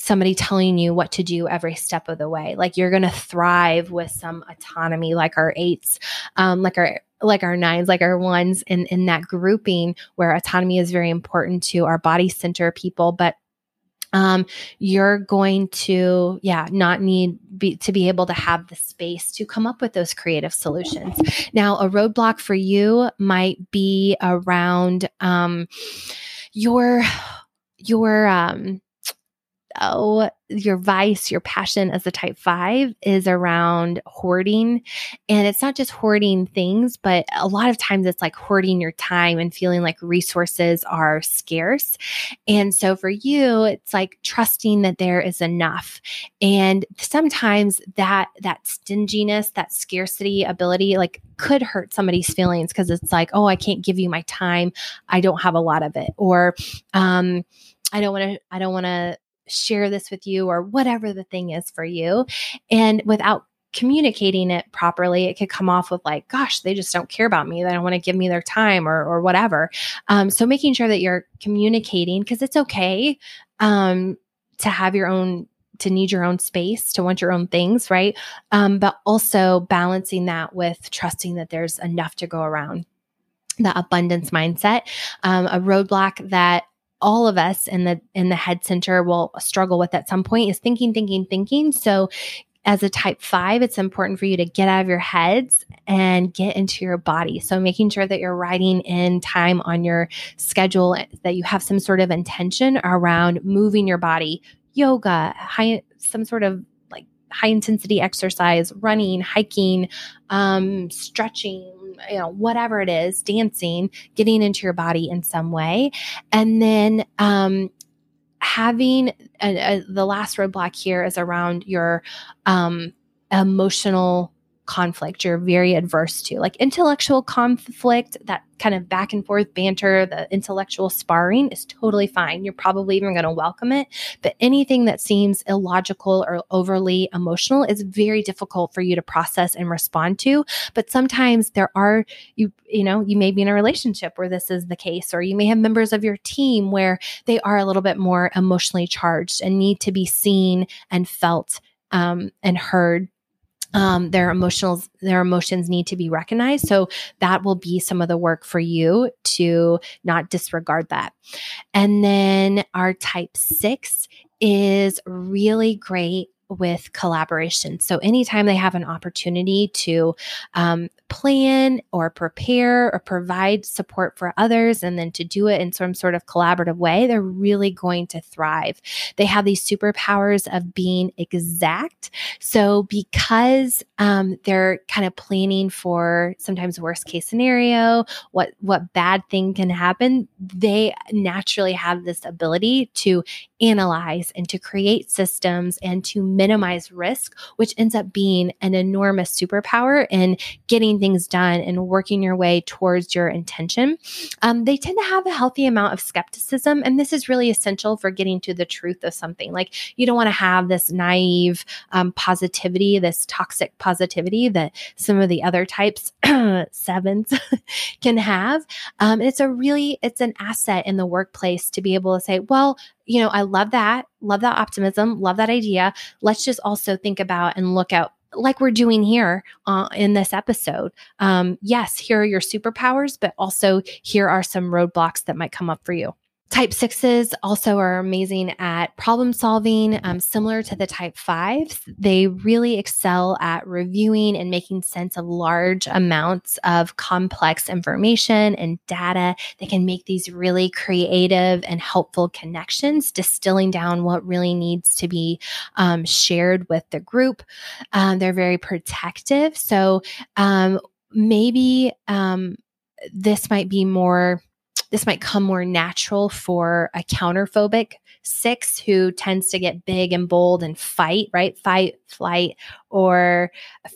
somebody telling you what to do every step of the way. Like you're going to thrive with some autonomy, like our eights, um, like our like our nines, like our ones in in that grouping where autonomy is very important to our body center people, but um, you're going to, yeah, not need be, to be able to have the space to come up with those creative solutions. Now, a roadblock for you might be around um, your your um, oh your vice, your passion as a type five is around hoarding. And it's not just hoarding things, but a lot of times it's like hoarding your time and feeling like resources are scarce. And so for you, it's like trusting that there is enough. And sometimes that, that stinginess, that scarcity ability, like could hurt somebody's feelings because it's like, oh, I can't give you my time. I don't have a lot of it. Or, um, I don't want to, I don't want to share this with you or whatever the thing is for you. And without communicating it properly, it could come off with like, gosh, they just don't care about me. They don't want to give me their time or, or whatever. Um, so making sure that you're communicating because it's okay um, to have your own to need your own space, to want your own things, right? Um, but also balancing that with trusting that there's enough to go around. The abundance mindset, um, a roadblock that all of us in the in the head center will struggle with at some point is thinking thinking thinking. So as a type 5 it's important for you to get out of your heads and get into your body. So making sure that you're writing in time on your schedule that you have some sort of intention around moving your body yoga high some sort of like high intensity exercise running hiking um, stretching you know, whatever it is, dancing, getting into your body in some way. And then, um, having a, a, the last roadblock here is around your um, emotional conflict you're very adverse to, like intellectual conflict, that kind of back and forth banter, the intellectual sparring is totally fine. You're probably even going to welcome it. But anything that seems illogical or overly emotional is very difficult for you to process and respond to. But sometimes there are, you, you know, you may be in a relationship where this is the case, or you may have members of your team where they are a little bit more emotionally charged and need to be seen and felt um, and heard um, their emotions their emotions need to be recognized. So that will be some of the work for you to not disregard that. And then our type six is really great with collaboration. So, anytime they have an opportunity to um, plan or prepare or provide support for others and then to do it in some sort of collaborative way, they're really going to thrive. They have these superpowers of being exact. So, because um, they're kind of planning for sometimes worst case scenario, what what bad thing can happen, they naturally have this ability to analyze and to create systems and to minimize risk, which ends up being an enormous superpower in getting things done and working your way towards your intention. Um, they tend to have a healthy amount of skepticism, and this is really essential for getting to the truth of something. Like you don't want to have this naive um, positivity, this toxic positivity that some of the other types sevens can have. Um, it's a really it's an asset in the workplace to be able to say, well, you know, I love that, love that optimism, love that idea. Let's just also think about and look at like we're doing here uh, in this episode. Um, yes, here are your superpowers, but also here are some roadblocks that might come up for you. Type sixes also are amazing at problem solving, um, similar to the type fives. They really excel at reviewing and making sense of large amounts of complex information and data. They can make these really creative and helpful connections, distilling down what really needs to be um, shared with the group. Um, they're very protective. So um, maybe um, this might be more this might come more natural for a counterphobic six who tends to get big and bold and fight, right? Fight, flight, or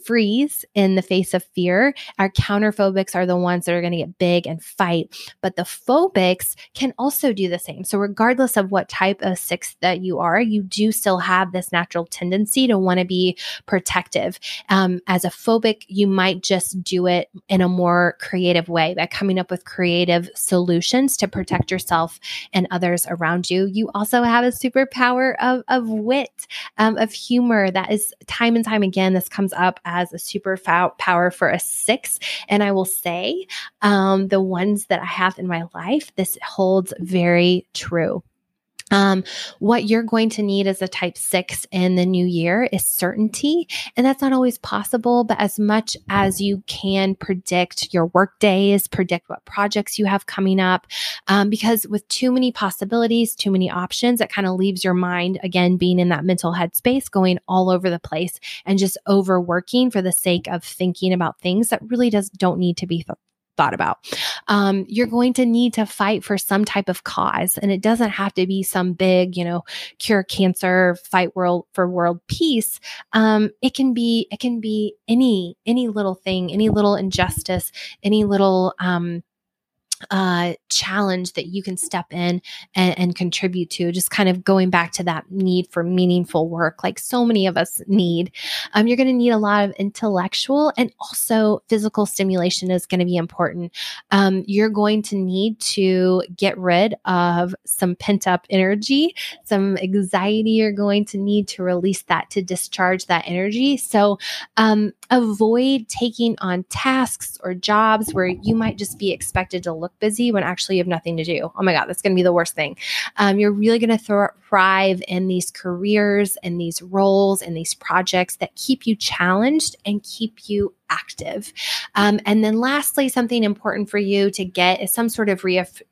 freeze in the face of fear. Our counterphobics are the ones that are going to get big and fight, but the phobics can also do the same. So, regardless of what type of six that you are, you do still have this natural tendency to want to be protective. Um, as a phobic, you might just do it in a more creative way by coming up with creative solutions to protect yourself and others around you. You also have a superpower of, of wit, um, of humor that is time and time again, this comes up as a super power for a six. And I will say, um, the ones that I have in my life, this holds very true. Um, what you're going to need as a type six in the new year is certainty. And that's not always possible, but as much as you can predict your work days, predict what projects you have coming up, um, because with too many possibilities, too many options, it kind of leaves your mind, again, being in that mental headspace, going all over the place and just overworking for the sake of thinking about things that really does don't need to be th- thought about. Um, you're going to need to fight for some type of cause, and it doesn't have to be some big, you know, cure cancer, fight world for world peace. Um, it can be it can be any any little thing, any little injustice, any little um, uh, challenge that you can step in and, and, contribute to. Just kind of going back to that need for meaningful work, like so many of us need. Um, you're going to need a lot of intellectual and also physical stimulation is going to be important. Um, you're going to need to get rid of some pent up energy, some anxiety. You're going to need to release that to discharge that energy. So um, avoid taking on tasks or jobs where you might just be expected to look busy when actually you have nothing to do. Oh my God, that's going to be the worst thing. Um, you're really going to thrive in these careers and these roles and these projects that keep you challenged and keep you active. Um, and then, lastly, something important for you to get is some sort of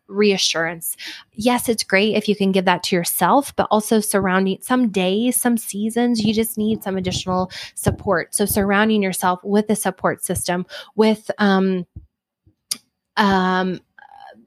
reassurance. Yes, it's great if you can give that to yourself, but also surrounding some days, some seasons, you just need some additional support. So, surrounding yourself with a support system, with, um, um,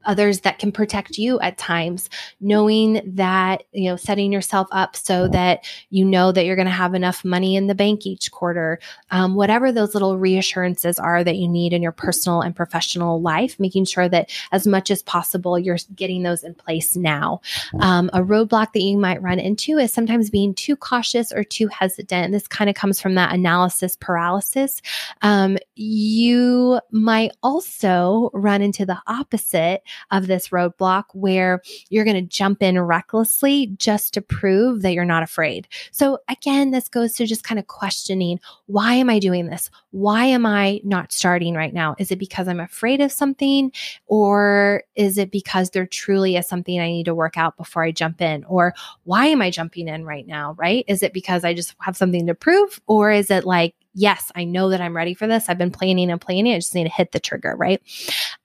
others that can protect you at times. Knowing that you know setting yourself up so that you know that you're going to have enough money in the bank each quarter um, whatever those little reassurances are that you need in your personal and professional life making sure that as much as possible you're getting those in place now. Um, a roadblock that you might run into is sometimes being too cautious or too hesitant. This kind of comes from that analysis paralysis. Um, you might also run into the opposite of this roadblock where you're going to jump in recklessly just to prove that you're not afraid. So, again, this goes to just kind of questioning why am I doing this? Why am I not starting right now? Is it because I'm afraid of something? Or is it because there truly is something I need to work out before I jump in? Or why am I jumping in right now? Right? Is it because I just have something to prove? Or is it like, yes, I know that I'm ready for this. I've been planning and planning. I just need to hit the trigger, right?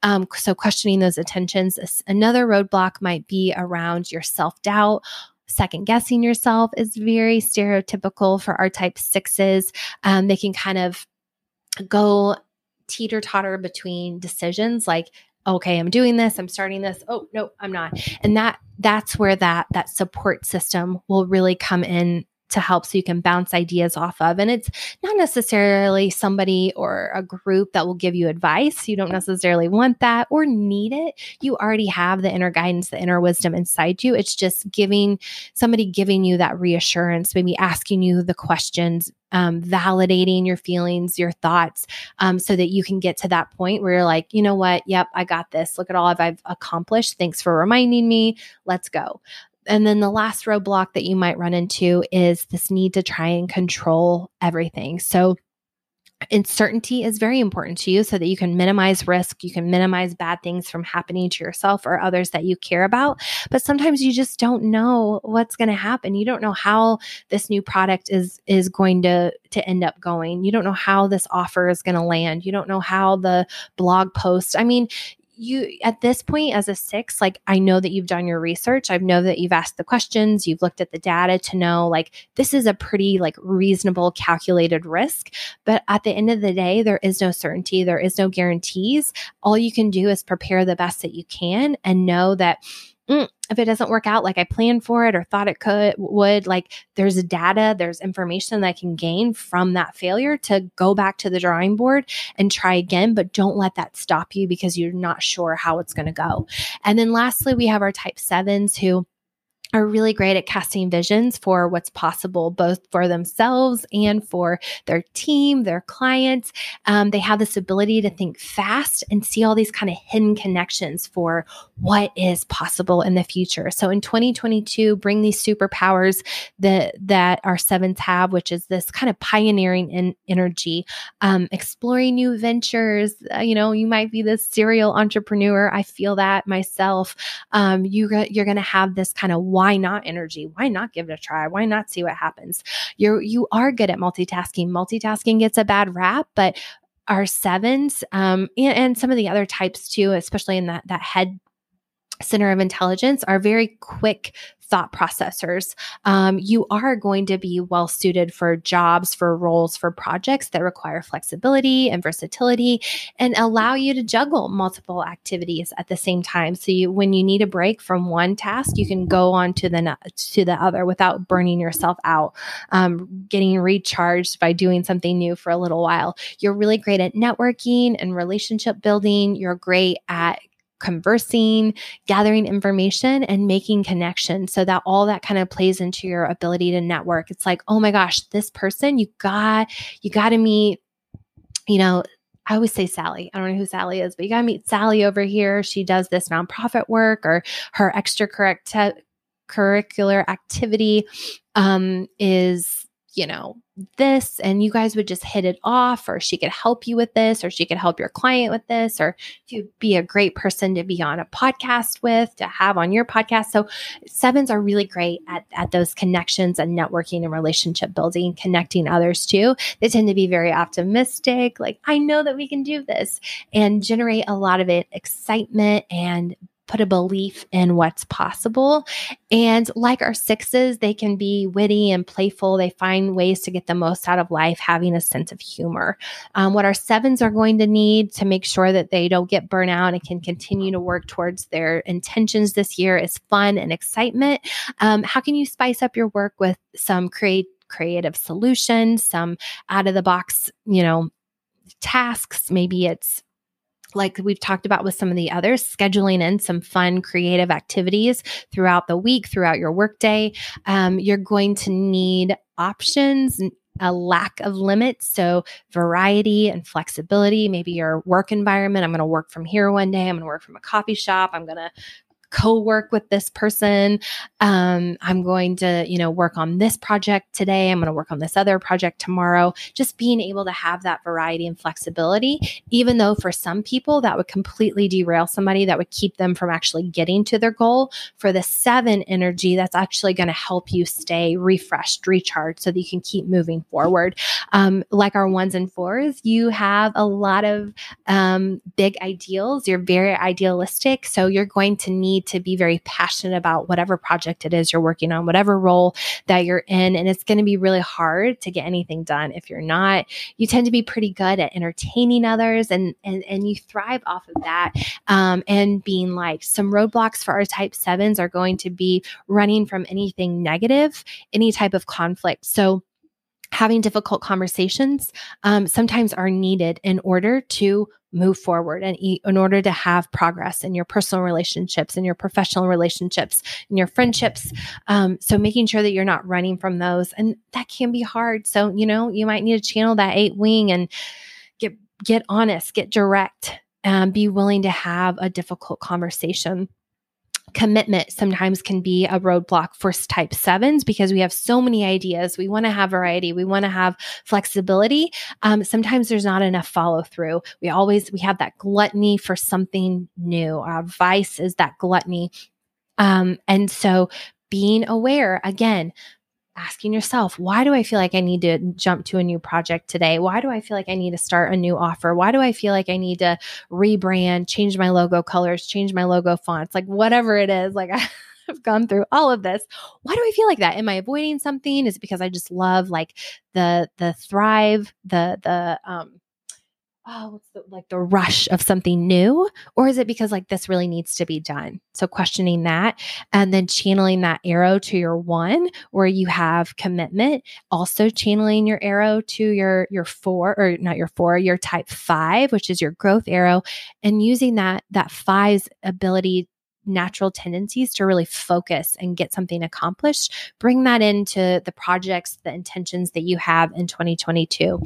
Um, so questioning those attentions. Another roadblock might be around your self doubt. Second guessing yourself is very stereotypical for our type sixes. Um, they can kind of go teeter totter between decisions like okay i'm doing this i'm starting this oh no i'm not and that that's where that that support system will really come in to help so you can bounce ideas off of. And it's not necessarily somebody or a group that will give you advice. You don't necessarily want that or need it. You already have the inner guidance, the inner wisdom inside you. It's just giving somebody giving you that reassurance, maybe asking you the questions, um, validating your feelings, your thoughts, um, so that you can get to that point where you're like, you know what? Yep, I got this. Look at all I've accomplished. Thanks for reminding me. Let's go. And then the last roadblock that you might run into is this need to try and control everything. So, uncertainty is very important to you so that you can minimize risk you can minimize bad things from happening to yourself or others that you care about. But sometimes you just don't know what's going to happen. You don't know how this new product is is going to to end up going. You don't know how this offer is going to land. You don't know how the blog post i mean you at this point as a six like i know that you've done your research. I know that you've asked the questions. You've looked at the data to know like this is a pretty like reasonable calculated risk. But at the end of the day there is no certainty. There is no guarantees. All you can do is prepare the best that you can and know that mm, if it doesn't work out like I planned for it or thought it could would, like there's data, there's information that I can gain from that failure to go back to the drawing board and try again. But don't let that stop you because you're not sure how it's going to go. And then lastly, we have our type sevens who are really great at casting visions for what's possible, both for themselves and for their team, their clients. Um, they have this ability to think fast and see all these kind of hidden connections for what is possible in the future. So in 2022, bring these superpowers that that our sevens have, which is this kind of pioneering in energy, um, exploring new ventures. Uh, you know, you might be this serial entrepreneur. I feel that myself. Um, you you're going to have this kind of why not energy? Why not give it a try? Why not see what happens? You're you are good at multitasking. Multitasking gets a bad rap, but our sevens um, and, and some of the other types too, especially in that that head center of intelligence are very quick thought processors. Um, you are going to be well suited for jobs, for roles, for projects that require flexibility and versatility and allow you to juggle multiple activities at the same time. So you, when you need a break from one task, you can go on to the to the other without burning yourself out, um, getting recharged by doing something new for a little while. You're really great at networking and relationship building. You're great at conversing, gathering information, and making connections so that all that kind of plays into your ability to network. It's like, oh my gosh, this person, you got, you got to meet, you know, I always say Sally. I don't know who Sally is, but you got to meet Sally over here. She does this nonprofit work or her extracurricular activity um, is you know, this and you guys would just hit it off, or she could help you with this, or she could help your client with this, or you'd be a great person to be on a podcast with, to have on your podcast. So sevens are really great at, at those connections and networking and relationship building, connecting others too. They tend to be very optimistic, like, I know that we can do this, and generate a lot of it excitement and put a belief in what's possible. And like our sixes, they can be witty and playful. They find ways to get the most out of life, having a sense of humor. Um, what our sevens are going to need to make sure that they don't get burnout and can continue to work towards their intentions this year is fun and excitement. Um, how can you spice up your work with some create creative solutions, some out of the box, you know, tasks? Maybe it's like we've talked about with some of the others, scheduling in some fun, creative activities throughout the week, throughout your workday. Um, you're going to need options a lack of limits. So, variety and flexibility, maybe your work environment. I'm going to work from here one day, I'm going to work from a coffee shop, I'm going to co-work with this person. Um, i'm going to you know work on this project today. I'm going to work on this other project tomorrow. Just being able to have that variety and flexibility even though for some people that would completely derail somebody that would keep them from actually getting to their goal for the seven energy that's actually going to help you stay refreshed recharged so that you can keep moving forward. Um, like our ones and fours you have a lot of um, big ideals. You're very idealistic so you're going to need need to be very passionate about whatever project it is you're working on, whatever role that you're in. And it's going to be really hard to get anything done if you're not. You tend to be pretty good at entertaining others and and, and you thrive off of that. Um, and being like some roadblocks for our type sevens are going to be running from anything negative, any type of conflict. So having difficult conversations um, sometimes are needed in order to move forward and in order to have progress in your personal relationships and your professional relationships and your friendships. Um, so making sure that you're not running from those and that can be hard. So you know you might need to channel that eight wing and get get honest get direct and be willing to have a difficult conversation commitment sometimes can be a roadblock for type sevens because we have so many ideas. We want to have variety. We want to have flexibility. Um, sometimes there's not enough follow through. We always we have that gluttony for something new. Our vice is that gluttony. Um, and so being aware again asking yourself, why do I feel like I need to jump to a new project today? Why do I feel like I need to start a new offer? Why do I feel like I need to rebrand, change my logo colors, change my logo fonts, like whatever it is? Like I've gone through all of this. Why do I feel like that? Am I avoiding something? Is it because I just love like the the thrive, the the um oh, what's the like the rush of something new? Or is it because like this really needs to be done? So questioning that and then channeling that arrow to your one where you have commitment, also channeling your arrow to your your four or not your four, your type five, which is your growth arrow, and using that that five's ability natural tendencies to really focus and get something accomplished, bring that into the projects, the intentions that you have in 2022.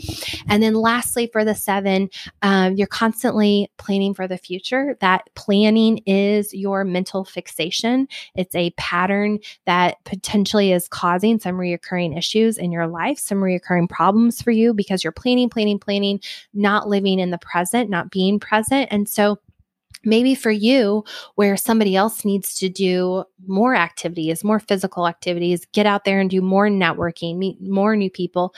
And then lastly, for the seven, um, you're constantly planning for the future. That planning is your mental fixation. It's a pattern that potentially is causing some reoccurring issues in your life, some reoccurring problems for you because you're planning, planning, planning, not living in the present, not being present. And so, maybe for you where somebody else needs to do more activities more physical activities get out there and do more networking meet more new people.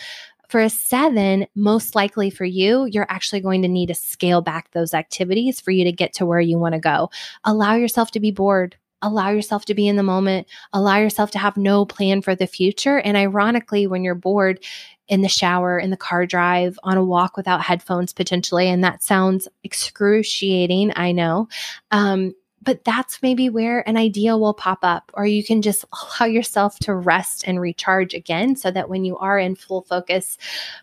For a seven most likely for you you're actually going to need to scale back those activities for you to get to where you want to go. Allow yourself to be bored. Allow yourself to be in the moment. Allow yourself to have no plan for the future. And ironically when you're bored in the shower, in the car drive, on a walk without headphones potentially. And that sounds excruciating, I know. Um, but that's maybe where an idea will pop up, or you can just allow yourself to rest and recharge again so that when you are in full focus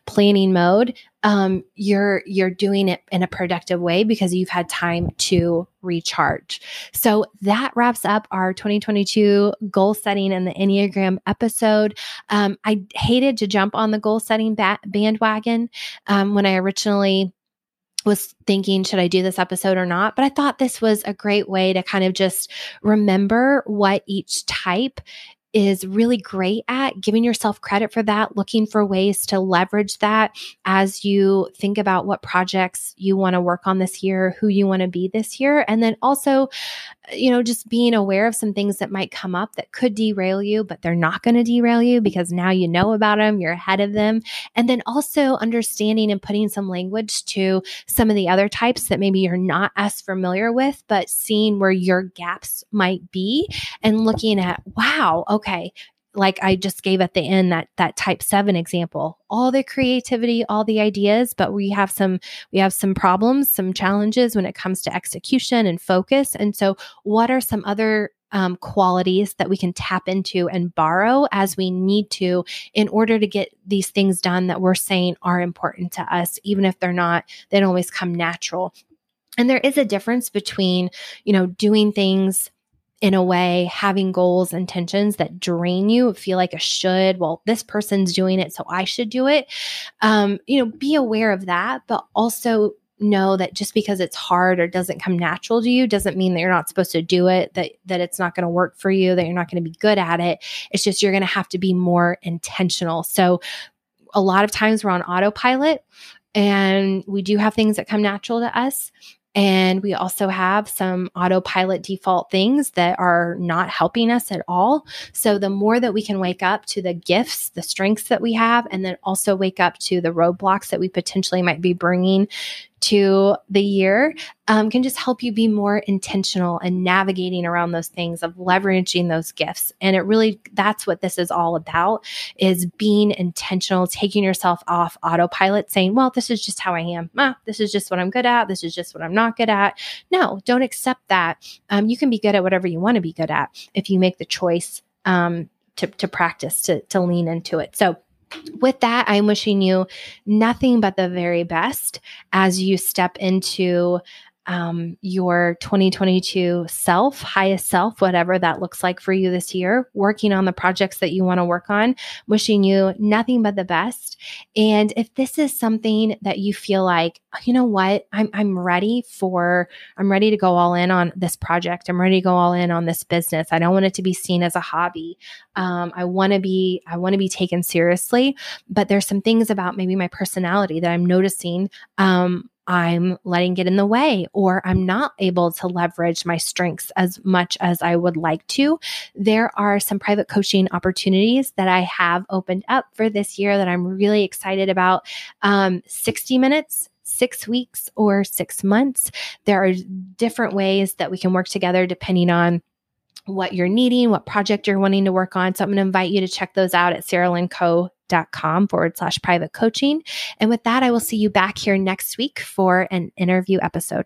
planning mode, um, you're you're doing it in a productive way because you've had time to recharge. So that wraps up our 2022 goal setting and the Enneagram episode. Um, I hated to jump on the goal setting ba- bandwagon um, when I originally was thinking, should I do this episode or not? But I thought this was a great way to kind of just remember what each type is really great at giving yourself credit for that, looking for ways to leverage that as you think about what projects you want to work on this year, who you want to be this year. And then also, you know, just being aware of some things that might come up that could derail you, but they're not going to derail you because now you know about them, you're ahead of them. And then also understanding and putting some language to some of the other types that maybe you're not as familiar with, but seeing where your gaps might be and looking at, wow, okay like I just gave at the end that that type 7 example all the creativity all the ideas but we have some we have some problems some challenges when it comes to execution and focus and so what are some other um, qualities that we can tap into and borrow as we need to in order to get these things done that we're saying are important to us even if they're not they don't always come natural? And there is a difference between you know doing things in a way having goals intentions that drain you feel like a should well this person's doing it so i should do it. Um, you know be aware of that but also know that just because it's hard or doesn't come natural to you doesn't mean that you're not supposed to do it that that it's not going to work for you that you're not going to be good at it. It's just you're going to have to be more intentional. So a lot of times we're on autopilot and we do have things that come natural to us and we also have some autopilot default things that are not helping us at all. So, the more that we can wake up to the gifts, the strengths that we have, and then also wake up to the roadblocks that we potentially might be bringing to the year um, can just help you be more intentional and navigating around those things of leveraging those gifts. And it really that's what this is all about is being intentional taking yourself off autopilot saying well this is just how i am. Ah, this is just what i'm good at. This is just what i'm not good at. No don't accept that. Um, you can be good at whatever you want to be good at if you make the choice um, to, to practice to, to lean into it. So with that, I'm wishing you nothing but the very best as you step into um, your 2022 self, highest self, whatever that looks like for you this year, working on the projects that you want to work on, wishing you nothing but the best. And if this is something that you feel like, you know what, I'm, I'm ready for, I'm ready to go all in on this project. I'm ready to go all in on this business. I don't want it to be seen as a hobby. Um, I want to be, I want to be taken seriously, but there's some things about maybe my personality that I'm noticing um, I'm letting get in the way or I'm not able to leverage my strengths as much as I would like to, there are some private coaching opportunities that I have opened up for this year that I'm really excited about. Um, 60 minutes six weeks or six months. There are different ways that we can work together depending on what you're needing, what project you're wanting to work on. So I'm going to invite you to check those out at sarahlynnco.com forward slash private coaching. And with that, I will see you back here next week for an interview episode.